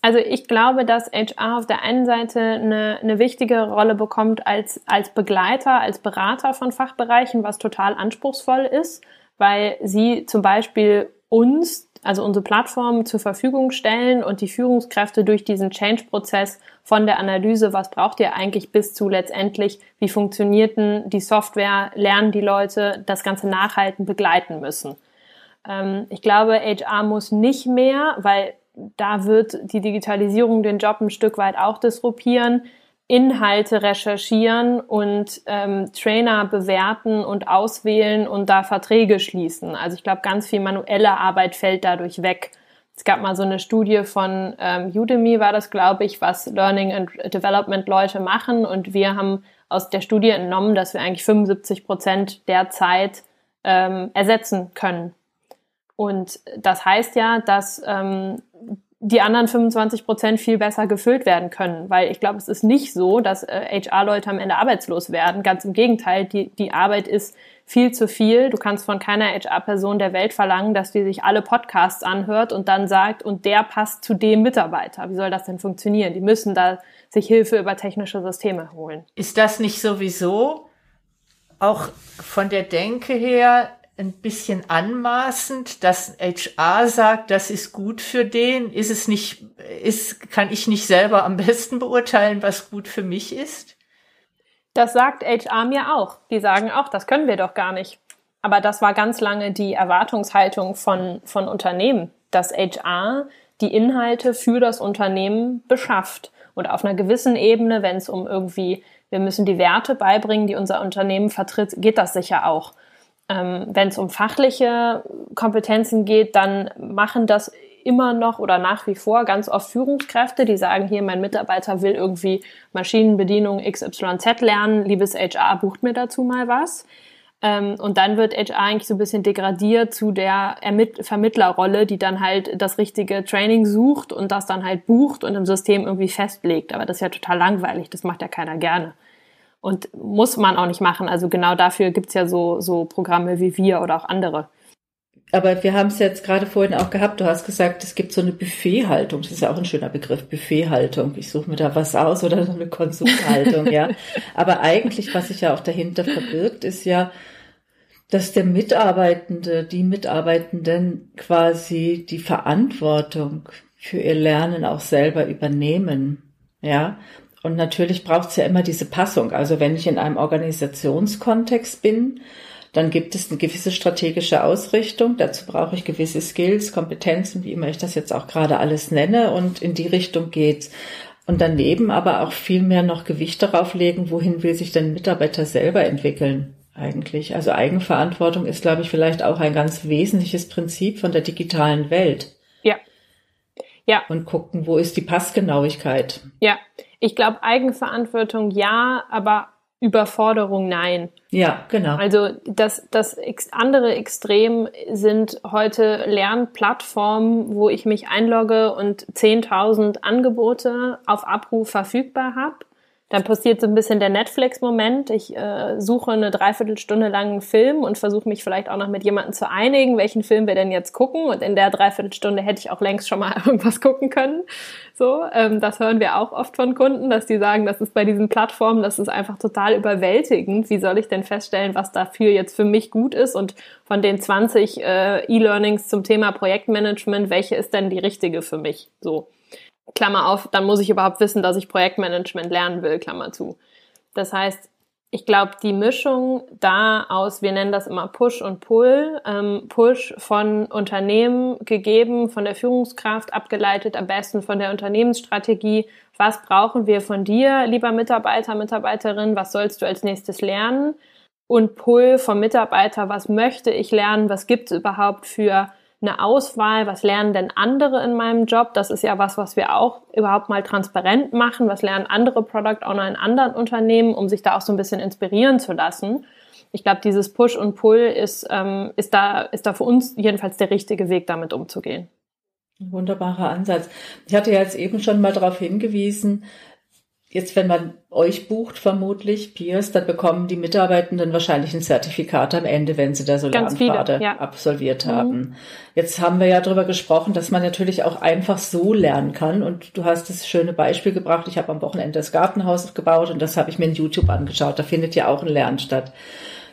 Also ich glaube, dass HR auf der einen Seite eine, eine wichtige Rolle bekommt als, als Begleiter, als Berater von Fachbereichen, was total anspruchsvoll ist, weil sie zum Beispiel uns, also unsere Plattform zur Verfügung stellen und die Führungskräfte durch diesen Change-Prozess von der Analyse, was braucht ihr eigentlich, bis zu letztendlich, wie funktioniert denn die Software, lernen die Leute, das Ganze nachhalten, begleiten müssen. Ähm, ich glaube, HR muss nicht mehr, weil da wird die Digitalisierung den Job ein Stück weit auch disruptieren. Inhalte recherchieren und ähm, Trainer bewerten und auswählen und da Verträge schließen. Also ich glaube, ganz viel manuelle Arbeit fällt dadurch weg. Es gab mal so eine Studie von ähm, Udemy, war das, glaube ich, was Learning and Development Leute machen. Und wir haben aus der Studie entnommen, dass wir eigentlich 75 Prozent der Zeit ähm, ersetzen können. Und das heißt ja, dass ähm, die anderen 25 Prozent viel besser gefüllt werden können. Weil ich glaube, es ist nicht so, dass äh, HR-Leute am Ende arbeitslos werden. Ganz im Gegenteil, die, die Arbeit ist viel zu viel. Du kannst von keiner HR-Person der Welt verlangen, dass die sich alle Podcasts anhört und dann sagt, und der passt zu dem Mitarbeiter. Wie soll das denn funktionieren? Die müssen da sich Hilfe über technische Systeme holen. Ist das nicht sowieso auch von der Denke her ein bisschen anmaßend, dass HR sagt, das ist gut für den? Ist es nicht, ist, kann ich nicht selber am besten beurteilen, was gut für mich ist? Das sagt HR mir auch. Die sagen auch, das können wir doch gar nicht. Aber das war ganz lange die Erwartungshaltung von, von Unternehmen, dass HR die Inhalte für das Unternehmen beschafft. Und auf einer gewissen Ebene, wenn es um irgendwie, wir müssen die Werte beibringen, die unser Unternehmen vertritt, geht das sicher auch. Ähm, Wenn es um fachliche Kompetenzen geht, dann machen das immer noch oder nach wie vor ganz oft Führungskräfte, die sagen, hier, mein Mitarbeiter will irgendwie Maschinenbedienung XYZ lernen, liebes HR, bucht mir dazu mal was. Ähm, und dann wird HR eigentlich so ein bisschen degradiert zu der Ermitt Vermittlerrolle, die dann halt das richtige Training sucht und das dann halt bucht und im System irgendwie festlegt. Aber das ist ja total langweilig, das macht ja keiner gerne. Und muss man auch nicht machen. Also genau dafür gibt's ja so, so Programme wie wir oder auch andere. Aber wir haben es jetzt gerade vorhin auch gehabt. Du hast gesagt, es gibt so eine Buffethaltung. Das ist ja auch ein schöner Begriff, Buffethaltung. Ich suche mir da was aus oder so eine Konsumhaltung, ja. Aber eigentlich, was sich ja auch dahinter verbirgt, ist ja, dass der Mitarbeitende, die Mitarbeitenden quasi die Verantwortung für ihr Lernen auch selber übernehmen. Ja, und natürlich braucht es ja immer diese Passung. Also wenn ich in einem Organisationskontext bin, dann gibt es eine gewisse strategische Ausrichtung. Dazu brauche ich gewisse Skills, Kompetenzen, wie immer ich das jetzt auch gerade alles nenne. Und in die Richtung geht's. Und daneben aber auch viel mehr noch Gewicht darauf legen, wohin will sich denn Mitarbeiter selber entwickeln eigentlich. Also Eigenverantwortung ist, glaube ich, vielleicht auch ein ganz wesentliches Prinzip von der digitalen Welt. Ja. Ja. Und gucken, wo ist die Passgenauigkeit. Ja. Ich glaube, Eigenverantwortung ja, aber Überforderung nein. Ja, genau. Also das, das andere Extrem sind heute Lernplattformen, wo ich mich einlogge und 10.000 Angebote auf Abruf verfügbar habe dann passiert so ein bisschen der Netflix-Moment. Ich äh, suche eine Dreiviertelstunde lang einen Film und versuche mich vielleicht auch noch mit jemandem zu einigen, welchen Film wir denn jetzt gucken. Und in der Dreiviertelstunde hätte ich auch längst schon mal irgendwas gucken können. So, ähm, das hören wir auch oft von Kunden, dass die sagen, das ist bei diesen Plattformen, das ist einfach total überwältigend. Wie soll ich denn feststellen, was dafür jetzt für mich gut ist? Und von den 20 äh, E-Learnings zum Thema Projektmanagement, welche ist denn die richtige für mich? So. Klammer auf, dann muss ich überhaupt wissen, dass ich Projektmanagement lernen will, Klammer zu. Das heißt, ich glaube, die Mischung da aus, wir nennen das immer Push und Pull, ähm, Push von Unternehmen gegeben, von der Führungskraft abgeleitet, am besten von der Unternehmensstrategie. Was brauchen wir von dir, lieber Mitarbeiter, Mitarbeiterin? Was sollst du als nächstes lernen? Und Pull vom Mitarbeiter, was möchte ich lernen? Was gibt es überhaupt für eine Auswahl, was lernen denn andere in meinem Job? Das ist ja was, was wir auch überhaupt mal transparent machen. Was lernen andere Product Owner in anderen Unternehmen, um sich da auch so ein bisschen inspirieren zu lassen? Ich glaube, dieses Push und Pull ist, ähm, ist, da, ist da für uns jedenfalls der richtige Weg, damit umzugehen. Wunderbarer Ansatz. Ich hatte ja jetzt eben schon mal darauf hingewiesen, Jetzt, wenn man euch bucht, vermutlich, Piers, dann bekommen die Mitarbeitenden wahrscheinlich ein Zertifikat am Ende, wenn sie da so Lernpfade ja. absolviert mhm. haben. Jetzt haben wir ja darüber gesprochen, dass man natürlich auch einfach so lernen kann. Und du hast das schöne Beispiel gebracht. Ich habe am Wochenende das Gartenhaus gebaut und das habe ich mir in YouTube angeschaut. Da findet ja auch ein Lernen statt.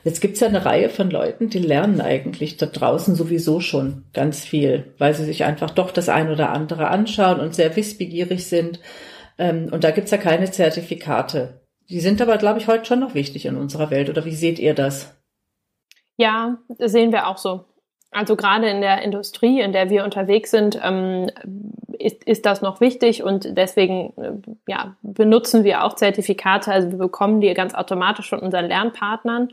Jetzt gibt's ja eine Reihe von Leuten, die lernen eigentlich da draußen sowieso schon ganz viel, weil sie sich einfach doch das ein oder andere anschauen und sehr wissbegierig sind ähm, und da gibt's ja keine Zertifikate. Die sind aber, glaube ich, heute schon noch wichtig in unserer Welt. Oder wie seht ihr das? Ja, das sehen wir auch so. Also gerade in der Industrie, in der wir unterwegs sind, ähm, ist, ist das noch wichtig und deswegen äh, ja, benutzen wir auch Zertifikate. Also wir bekommen die ganz automatisch von unseren Lernpartnern,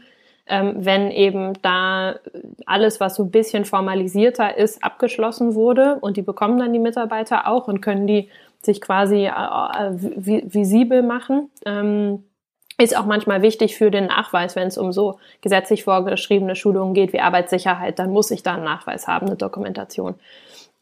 ähm, wenn eben da alles, was so ein bisschen formalisierter ist, abgeschlossen wurde und die bekommen dann die Mitarbeiter auch und können die sich quasi äh, äh visibel machen. Ähm, ist auch manchmal wichtig für den Nachweis, wenn es um so gesetzlich vorgeschriebene Schulungen geht wie Arbeitssicherheit, dann muss ich da einen Nachweis haben, eine Dokumentation.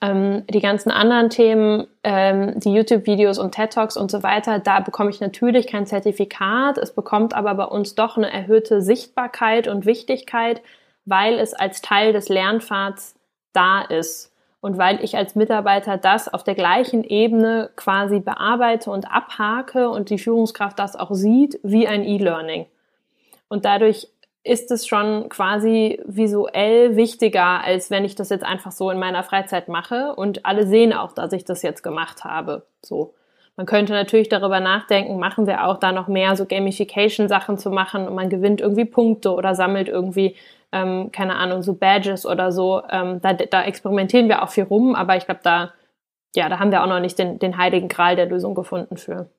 Ähm, die ganzen anderen Themen, ähm, die YouTube-Videos und TED-Talks und so weiter, da bekomme ich natürlich kein Zertifikat. Es bekommt aber bei uns doch eine erhöhte Sichtbarkeit und Wichtigkeit, weil es als Teil des Lernpfads da ist und weil ich als Mitarbeiter das auf der gleichen Ebene quasi bearbeite und abhake und die Führungskraft das auch sieht wie ein E-Learning. Und dadurch ist es schon quasi visuell wichtiger, als wenn ich das jetzt einfach so in meiner Freizeit mache und alle sehen auch, dass ich das jetzt gemacht habe. So. Man könnte natürlich darüber nachdenken, machen wir auch da noch mehr so Gamification-Sachen zu machen und man gewinnt irgendwie Punkte oder sammelt irgendwie ähm, keine Ahnung, so Badges oder so. Ähm, da, da experimentieren wir auch viel rum, aber ich glaube, da, ja, da haben wir auch noch nicht den, den heiligen Gral der Lösung gefunden für.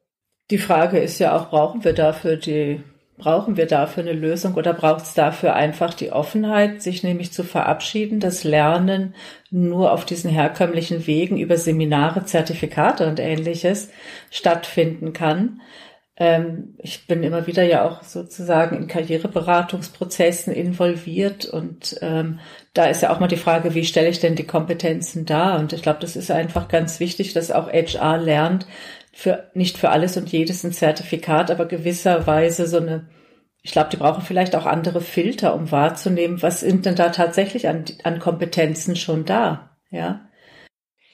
Die Frage ist ja auch, brauchen wir dafür die, brauchen wir dafür eine Lösung oder braucht es dafür einfach die Offenheit, sich nämlich zu verabschieden, dass Lernen nur auf diesen herkömmlichen Wegen über Seminare, Zertifikate und ähnliches stattfinden kann? Ähm, ich bin immer wieder ja auch sozusagen in Karriereberatungsprozessen involviert und ähm, da ist ja auch mal die Frage, wie stelle ich denn die Kompetenzen dar? Und ich glaube, das ist einfach ganz wichtig, dass auch HR lernt, für nicht für alles und jedes ein Zertifikat, aber gewisserweise so eine ich glaube, die brauchen vielleicht auch andere Filter, um wahrzunehmen, was sind denn da tatsächlich an, an Kompetenzen schon da, ja.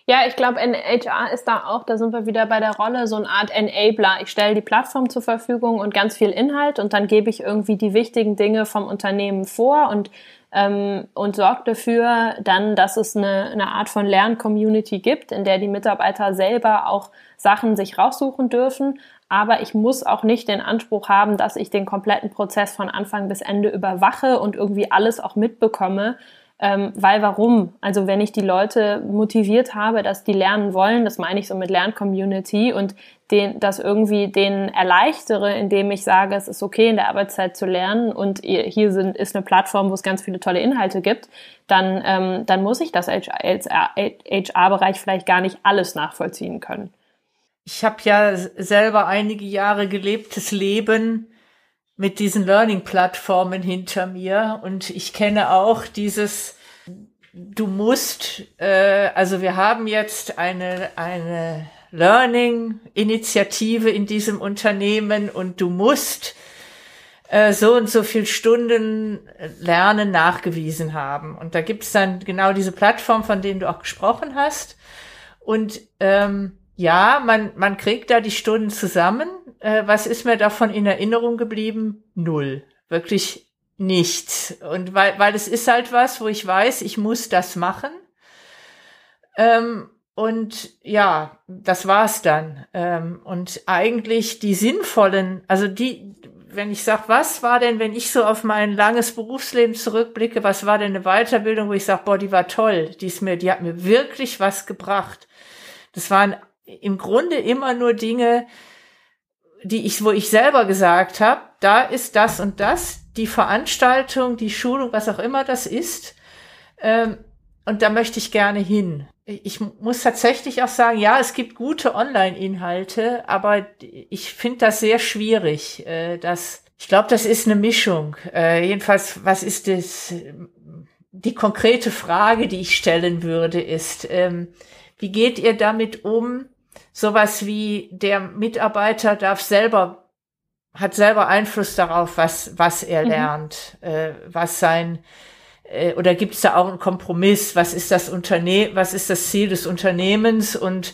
Ja, ich glaube, HR ist da auch, da sind wir wieder bei der Rolle, so eine Art Enabler. Ich stelle die Plattform zur Verfügung und ganz viel Inhalt und dann gebe ich irgendwie die wichtigen Dinge vom Unternehmen vor und, ähm, und sorge dafür dann, dass es eine, eine Art von Lern-Community gibt, in der die Mitarbeiter selber auch Sachen sich raussuchen dürfen. Aber ich muss auch nicht den Anspruch haben, dass ich den kompletten Prozess von Anfang bis Ende überwache und irgendwie alles auch mitbekomme, ähm, weil warum? Also wenn ich die Leute motiviert habe, dass die lernen wollen, das meine ich so mit Lerncommunity und den, das irgendwie denen erleichtere, indem ich sage, es ist okay, in der Arbeitszeit zu lernen und hier sind, ist eine Plattform, wo es ganz viele tolle Inhalte gibt, dann, ähm, dann muss ich das HR-Bereich vielleicht gar nicht alles nachvollziehen können. Ich habe ja selber einige Jahre gelebtes Leben mit diesen Learning-Plattformen hinter mir und ich kenne auch dieses, du musst, äh, also wir haben jetzt eine, eine Learning-Initiative in diesem Unternehmen und du musst äh, so und so viel Stunden Lernen nachgewiesen haben. Und da gibt's dann genau diese Plattform, von denen du auch gesprochen hast. Und ähm, ja, man, man kriegt da die Stunden zusammen. Äh, was ist mir davon in Erinnerung geblieben? Null. Wirklich nichts. Und weil, weil es ist halt was, wo ich weiß, ich muss das machen. Ähm, und ja, das war's dann. Ähm, und eigentlich die sinnvollen, also die, wenn ich sage, was war denn, wenn ich so auf mein langes Berufsleben zurückblicke, was war denn eine Weiterbildung, wo ich sage, boah, die war toll, die ist mir, die hat mir wirklich was gebracht. Das waren im Grunde immer nur Dinge, die ich, wo ich selber gesagt habe, da ist das und das, die Veranstaltung, die Schulung, was auch immer das ist. Ähm, und da möchte ich gerne hin. Ich muss tatsächlich auch sagen, ja, es gibt gute Online-Inhalte, aber ich finde das sehr schwierig. Äh, dass, ich glaube, das ist eine Mischung. Äh, jedenfalls, was ist das? Die konkrete Frage, die ich stellen würde, ist, ähm, wie geht ihr damit um? Sowas wie der Mitarbeiter darf selber, hat selber Einfluss darauf, was, was er mhm. lernt, äh, was sein, äh, oder gibt es da auch einen Kompromiss? Was ist das Unternehmen, was ist das Ziel des Unternehmens und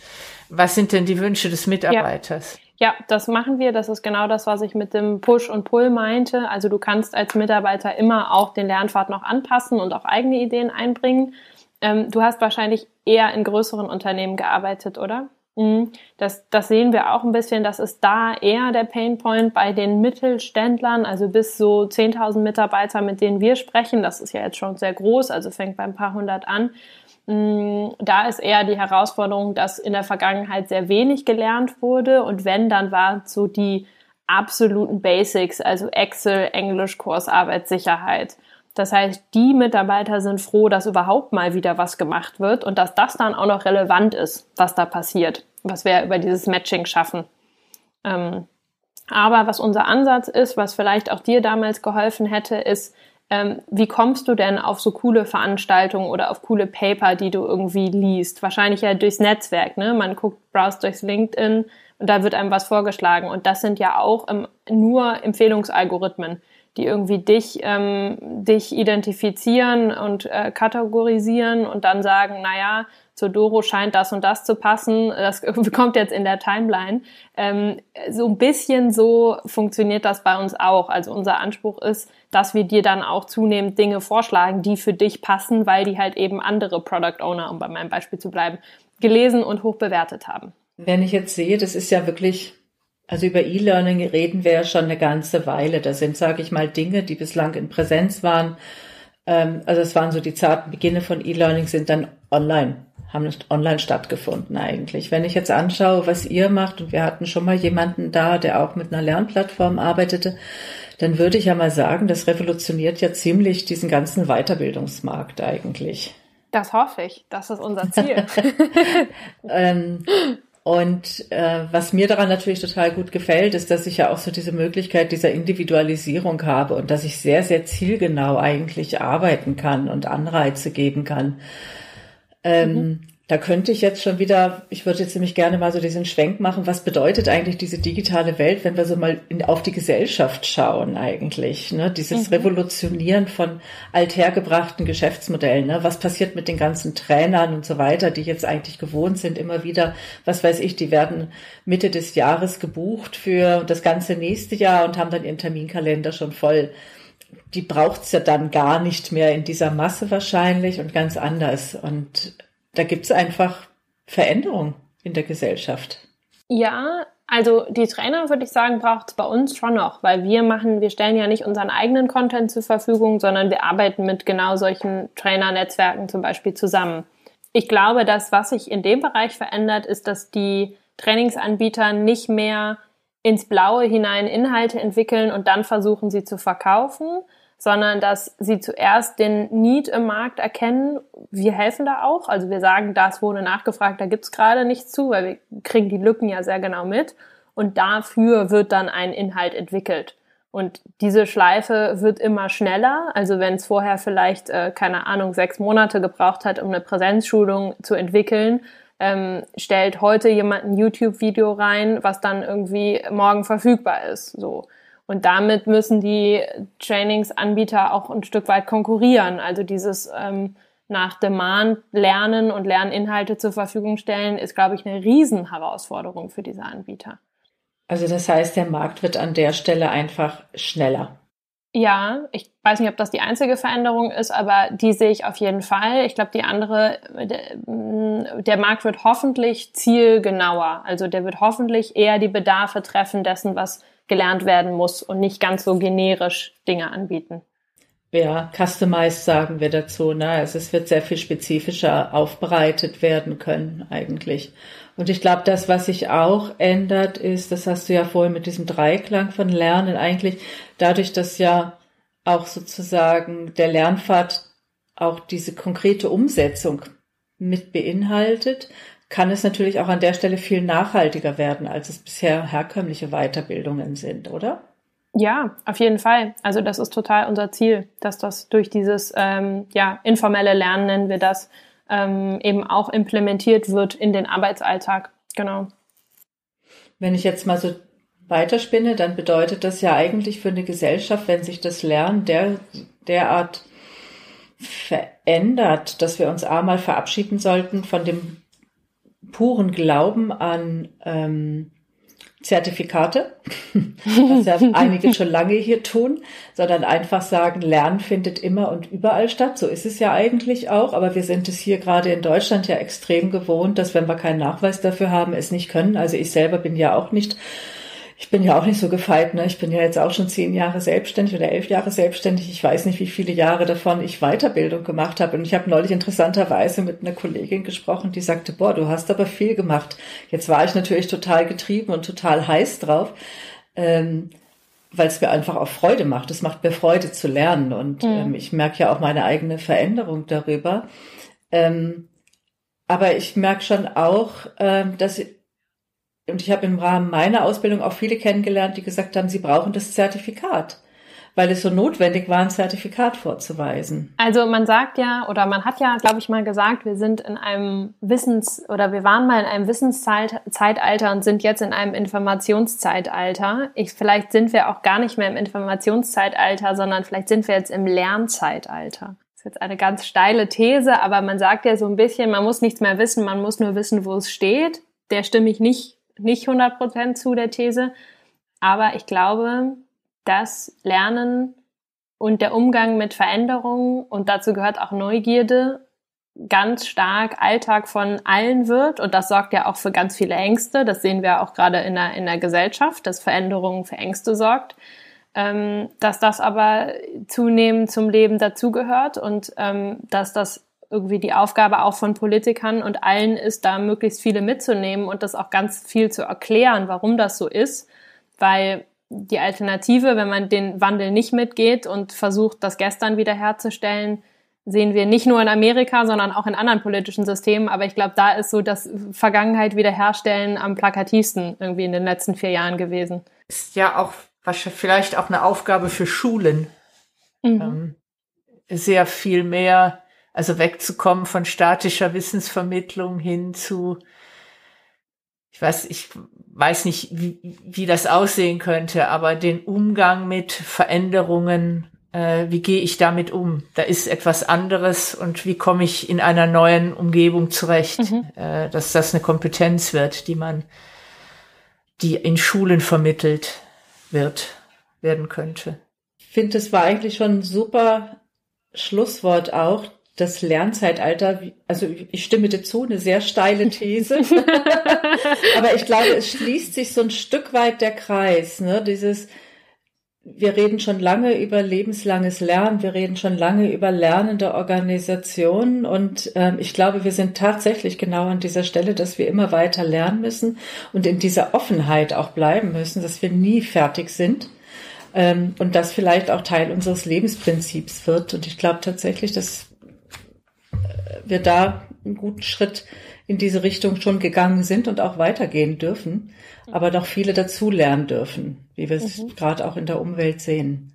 was sind denn die Wünsche des Mitarbeiters? Ja. Ja, das machen wir. Das ist genau das, was ich mit dem Push und Pull meinte. Also du kannst als Mitarbeiter immer auch den Lernpfad noch anpassen und auch eigene Ideen einbringen. Ähm, du hast wahrscheinlich eher in größeren Unternehmen gearbeitet, oder? Mhm. Das, das sehen wir auch ein bisschen. Das ist da eher der Painpoint bei den Mittelständlern, also bis so 10.000 Mitarbeiter, mit denen wir sprechen. Das ist ja jetzt schon sehr groß, also fängt bei ein paar hundert an. Mhm. Da ist eher die Herausforderung, dass in der Vergangenheit sehr wenig gelernt wurde und wenn, dann war so die absoluten Basics, also Excel, Englisch, Kurs, Arbeitssicherheit. Das heißt, die Mitarbeiter sind froh, dass überhaupt mal wieder was gemacht wird und dass das dann auch noch relevant ist, was da passiert, was wir über dieses Matching schaffen. Ähm, aber was unser Ansatz ist, was vielleicht auch dir damals geholfen hätte, ist, ähm, wie kommst du denn auf so coole Veranstaltungen oder auf coole Paper, die du irgendwie liest? Wahrscheinlich ja durchs Netzwerk, ne? Man guckt, browst durchs LinkedIn und da wird einem was vorgeschlagen. Und das sind ja auch ähm, nur Empfehlungsalgorithmen die irgendwie dich, ähm, dich identifizieren und äh, kategorisieren und dann sagen, naja, zu Doro scheint das und das zu passen, das kommt jetzt in der Timeline. Ähm, so ein bisschen so funktioniert das bei uns auch. Also unser Anspruch ist, dass wir dir dann auch zunehmend Dinge vorschlagen, die für dich passen, weil die halt eben andere Product Owner, um bei meinem Beispiel zu bleiben, gelesen und hoch bewertet haben. Wenn ich jetzt sehe, das ist ja wirklich also über E-Learning reden wir ja schon eine ganze Weile. Das sind, sage ich mal, Dinge, die bislang in Präsenz waren. Ähm, also es waren so die zarten Beginne von E-Learning, sind dann online, haben online stattgefunden eigentlich. Wenn ich jetzt anschaue, was ihr macht, und wir hatten schon mal jemanden da, der auch mit einer Lernplattform arbeitete, dann würde ich ja mal sagen, das revolutioniert ja ziemlich diesen ganzen Weiterbildungsmarkt eigentlich. Das hoffe ich. Das ist unser Ziel. ähm, und äh, was mir daran natürlich total gut gefällt, ist, dass ich ja auch so diese Möglichkeit dieser Individualisierung habe und dass ich sehr, sehr zielgenau eigentlich arbeiten kann und Anreize geben kann. Ähm, mhm. Da könnte ich jetzt schon wieder, ich würde jetzt nämlich gerne mal so diesen Schwenk machen, was bedeutet eigentlich diese digitale Welt, wenn wir so mal in, auf die Gesellschaft schauen eigentlich, ne? Dieses mhm. Revolutionieren von althergebrachten Geschäftsmodellen, ne? Was passiert mit den ganzen Trainern und so weiter, die jetzt eigentlich gewohnt sind, immer wieder, was weiß ich, die werden Mitte des Jahres gebucht für das ganze nächste Jahr und haben dann ihren Terminkalender schon voll die braucht's ja dann gar nicht mehr in dieser Masse wahrscheinlich und ganz anders. Und da gibt es einfach Veränderungen in der Gesellschaft. Ja, also die Trainer, würde ich sagen, braucht es bei uns schon noch, weil wir machen, wir stellen ja nicht unseren eigenen Content zur Verfügung, sondern wir arbeiten mit genau solchen Trainer-Netzwerken zum Beispiel zusammen. Ich glaube, dass was sich in dem Bereich verändert, ist, dass die Trainingsanbieter nicht mehr ins Blaue hinein Inhalte entwickeln und dann versuchen, sie zu verkaufen, sondern dass sie zuerst den Need im Markt erkennen. Wir helfen da auch. Also wir sagen, das wurde nachgefragt, da gibt's gerade nichts zu, weil wir kriegen die Lücken ja sehr genau mit. Und dafür wird dann ein Inhalt entwickelt. Und diese Schleife wird immer schneller. Also wenn es vorher vielleicht, äh, keine Ahnung, sechs Monate gebraucht hat, um eine Präsenzschulung zu entwickeln, ähm, stellt heute jemand ein YouTube-Video rein, was dann irgendwie morgen verfügbar ist. So. Und damit müssen die Trainingsanbieter auch ein Stück weit konkurrieren. Also dieses ähm, nach Demand lernen und Lerninhalte zur Verfügung stellen, ist, glaube ich, eine Riesenherausforderung für diese Anbieter. Also das heißt, der Markt wird an der Stelle einfach schneller. Ja, ich weiß nicht, ob das die einzige Veränderung ist, aber die sehe ich auf jeden Fall. Ich glaube, die andere, der Markt wird hoffentlich zielgenauer. Also der wird hoffentlich eher die Bedarfe treffen dessen, was gelernt werden muss und nicht ganz so generisch Dinge anbieten. Ja, customized sagen wir dazu. Ne? Also es wird sehr viel spezifischer aufbereitet werden können eigentlich. Und ich glaube, das, was sich auch ändert, ist, das hast du ja vorhin mit diesem Dreiklang von Lernen eigentlich, dadurch, dass ja auch sozusagen der Lernpfad auch diese konkrete Umsetzung mit beinhaltet, kann es natürlich auch an der Stelle viel nachhaltiger werden, als es bisher herkömmliche Weiterbildungen sind, oder? Ja, auf jeden Fall. Also das ist total unser Ziel, dass das durch dieses ähm, ja, informelle Lernen, nennen wir das, ähm, eben auch implementiert wird in den Arbeitsalltag. Genau. Wenn ich jetzt mal so weiterspinne, dann bedeutet das ja eigentlich für eine Gesellschaft, wenn sich das Lernen der, derart verändert, dass wir uns einmal verabschieden sollten von dem puren Glauben an ähm, Zertifikate, was ja einige schon lange hier tun, sondern einfach sagen, Lernen findet immer und überall statt. So ist es ja eigentlich auch, aber wir sind es hier gerade in Deutschland ja extrem gewohnt, dass wenn wir keinen Nachweis dafür haben, es nicht können. Also ich selber bin ja auch nicht ich bin ja auch nicht so gefeit, ne? Ich bin ja jetzt auch schon zehn Jahre selbstständig oder elf Jahre selbstständig. Ich weiß nicht, wie viele Jahre davon ich Weiterbildung gemacht habe. Und ich habe neulich interessanterweise mit einer Kollegin gesprochen, die sagte, boah, du hast aber viel gemacht. Jetzt war ich natürlich total getrieben und total heiß drauf. Ähm, weil es mir einfach auch Freude macht. Es macht mir Freude zu lernen und mhm. ähm, ich merke ja auch meine eigene Veränderung darüber. Ähm, aber ich merke schon auch, ähm, dass und ich habe im Rahmen meiner Ausbildung auch viele kennengelernt, die gesagt haben, sie brauchen das Zertifikat, weil es so notwendig war, ein Zertifikat vorzuweisen. Also man sagt ja, oder man hat ja, glaube ich, mal gesagt, wir sind in einem Wissens- oder wir waren mal in einem Wissenszeitalter und sind jetzt in einem Informationszeitalter. Ich, vielleicht sind wir auch gar nicht mehr im Informationszeitalter, sondern vielleicht sind wir jetzt im Lernzeitalter. Das ist jetzt eine ganz steile These, aber man sagt ja so ein bisschen, man muss nichts mehr wissen, man muss nur wissen, wo es steht. Der stimme ich nicht nicht 100% zu der These. Aber ich glaube, dass Lernen und der Umgang mit Veränderungen und dazu gehört auch Neugierde ganz stark Alltag von allen wird. Und das sorgt ja auch für ganz viele Ängste. Das sehen wir auch gerade in der, in der Gesellschaft, dass Veränderungen für Ängste sorgt. Ähm, dass das aber zunehmend zum Leben dazugehört und ähm, dass das irgendwie die Aufgabe auch von Politikern und allen ist, da möglichst viele mitzunehmen und das auch ganz viel zu erklären, warum das so ist, weil die Alternative, wenn man den Wandel nicht mitgeht und versucht, das gestern wiederherzustellen, sehen wir nicht nur in Amerika, sondern auch in anderen politischen Systemen. Aber ich glaube, da ist so das Vergangenheit wiederherstellen am plakativsten irgendwie in den letzten vier Jahren gewesen. Ist ja auch vielleicht auch eine Aufgabe für Schulen. Mhm. Ähm, sehr viel mehr also wegzukommen von statischer Wissensvermittlung hin zu, ich weiß, ich weiß nicht, wie, wie das aussehen könnte, aber den Umgang mit Veränderungen, äh, wie gehe ich damit um? Da ist etwas anderes und wie komme ich in einer neuen Umgebung zurecht, mhm. äh, dass das eine Kompetenz wird, die man, die in Schulen vermittelt wird, werden könnte. Ich finde, das war eigentlich schon ein super Schlusswort auch, das Lernzeitalter, also ich stimme dir zu, eine sehr steile These. Aber ich glaube, es schließt sich so ein Stück weit der Kreis, ne? Dieses, wir reden schon lange über lebenslanges Lernen, wir reden schon lange über lernende Organisationen und ähm, ich glaube, wir sind tatsächlich genau an dieser Stelle, dass wir immer weiter lernen müssen und in dieser Offenheit auch bleiben müssen, dass wir nie fertig sind ähm, und das vielleicht auch Teil unseres Lebensprinzips wird. Und ich glaube tatsächlich, dass wir da einen guten Schritt in diese Richtung schon gegangen sind und auch weitergehen dürfen, aber doch viele dazulernen dürfen, wie wir es mhm. gerade auch in der Umwelt sehen.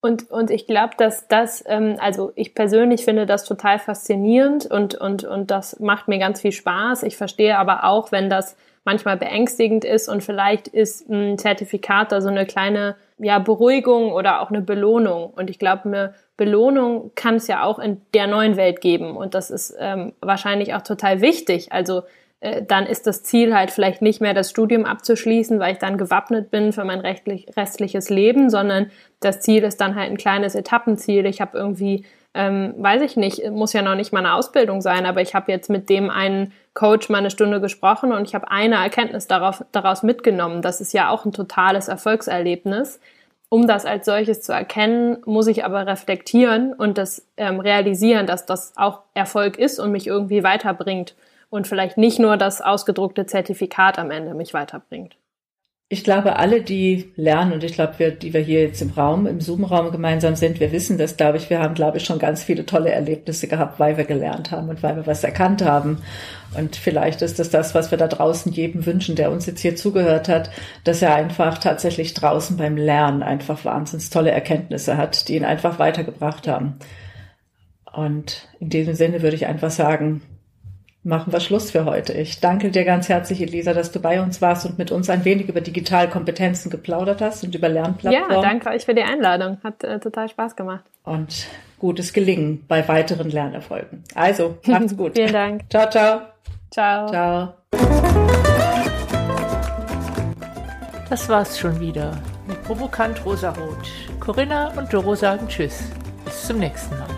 Und, und ich glaube, dass das, ähm, also ich persönlich finde das total faszinierend und, und, und das macht mir ganz viel Spaß. Ich verstehe aber auch, wenn das manchmal beängstigend ist und vielleicht ist ein Zertifikat da so eine kleine ja, Beruhigung oder auch eine Belohnung. Und ich glaube, eine Belohnung kann es ja auch in der neuen Welt geben. Und das ist ähm, wahrscheinlich auch total wichtig. Also äh, dann ist das Ziel halt vielleicht nicht mehr das Studium abzuschließen, weil ich dann gewappnet bin für mein rechtlich, restliches Leben, sondern das Ziel ist dann halt ein kleines Etappenziel. Ich habe irgendwie, ähm, weiß ich nicht, muss ja noch nicht mal eine Ausbildung sein, aber ich habe jetzt mit dem einen Coach mal eine Stunde gesprochen und ich habe eine Erkenntnis darauf, daraus mitgenommen. Das ist ja auch ein totales Erfolgserlebnis um das als solches zu erkennen, muss ich aber reflektieren und das ähm, realisieren, dass das auch Erfolg ist und mich irgendwie weiterbringt und vielleicht nicht nur das ausgedruckte Zertifikat am Ende mich weiterbringt. Ich glaube, alle, die lernen, und ich glaube, wir, die wir hier jetzt im Raum, im Zoom-Raum gemeinsam sind, wir wissen das, glaube ich, wir haben, glaube ich, schon ganz viele tolle Erlebnisse gehabt, weil wir gelernt haben und weil wir was erkannt haben. Und vielleicht ist das das, was wir da draußen jedem wünschen, der uns jetzt hier zugehört hat, dass er einfach tatsächlich draußen beim Lernen einfach wahnsinnig tolle Erkenntnisse hat, die ihn einfach weitergebracht haben. Und in diesem Sinne würde ich einfach sagen, machen wir Schluss für heute. Ich danke dir ganz herzlich, Elisa, dass du bei uns warst und mit uns ein wenig über Digitalkompetenzen geplaudert hast und über Lernplattformen. Ja, danke euch für die Einladung. Hat äh, total Spaß gemacht. Und gutes Gelingen bei weiteren Lernerfolgen. Also, macht's gut. Vielen Dank. Ciao, ciao. Ciao. Ciao. Das war's schon wieder mit Provokant Rosarot. Corinna und Doro sagen Tschüss. Bis zum nächsten Mal.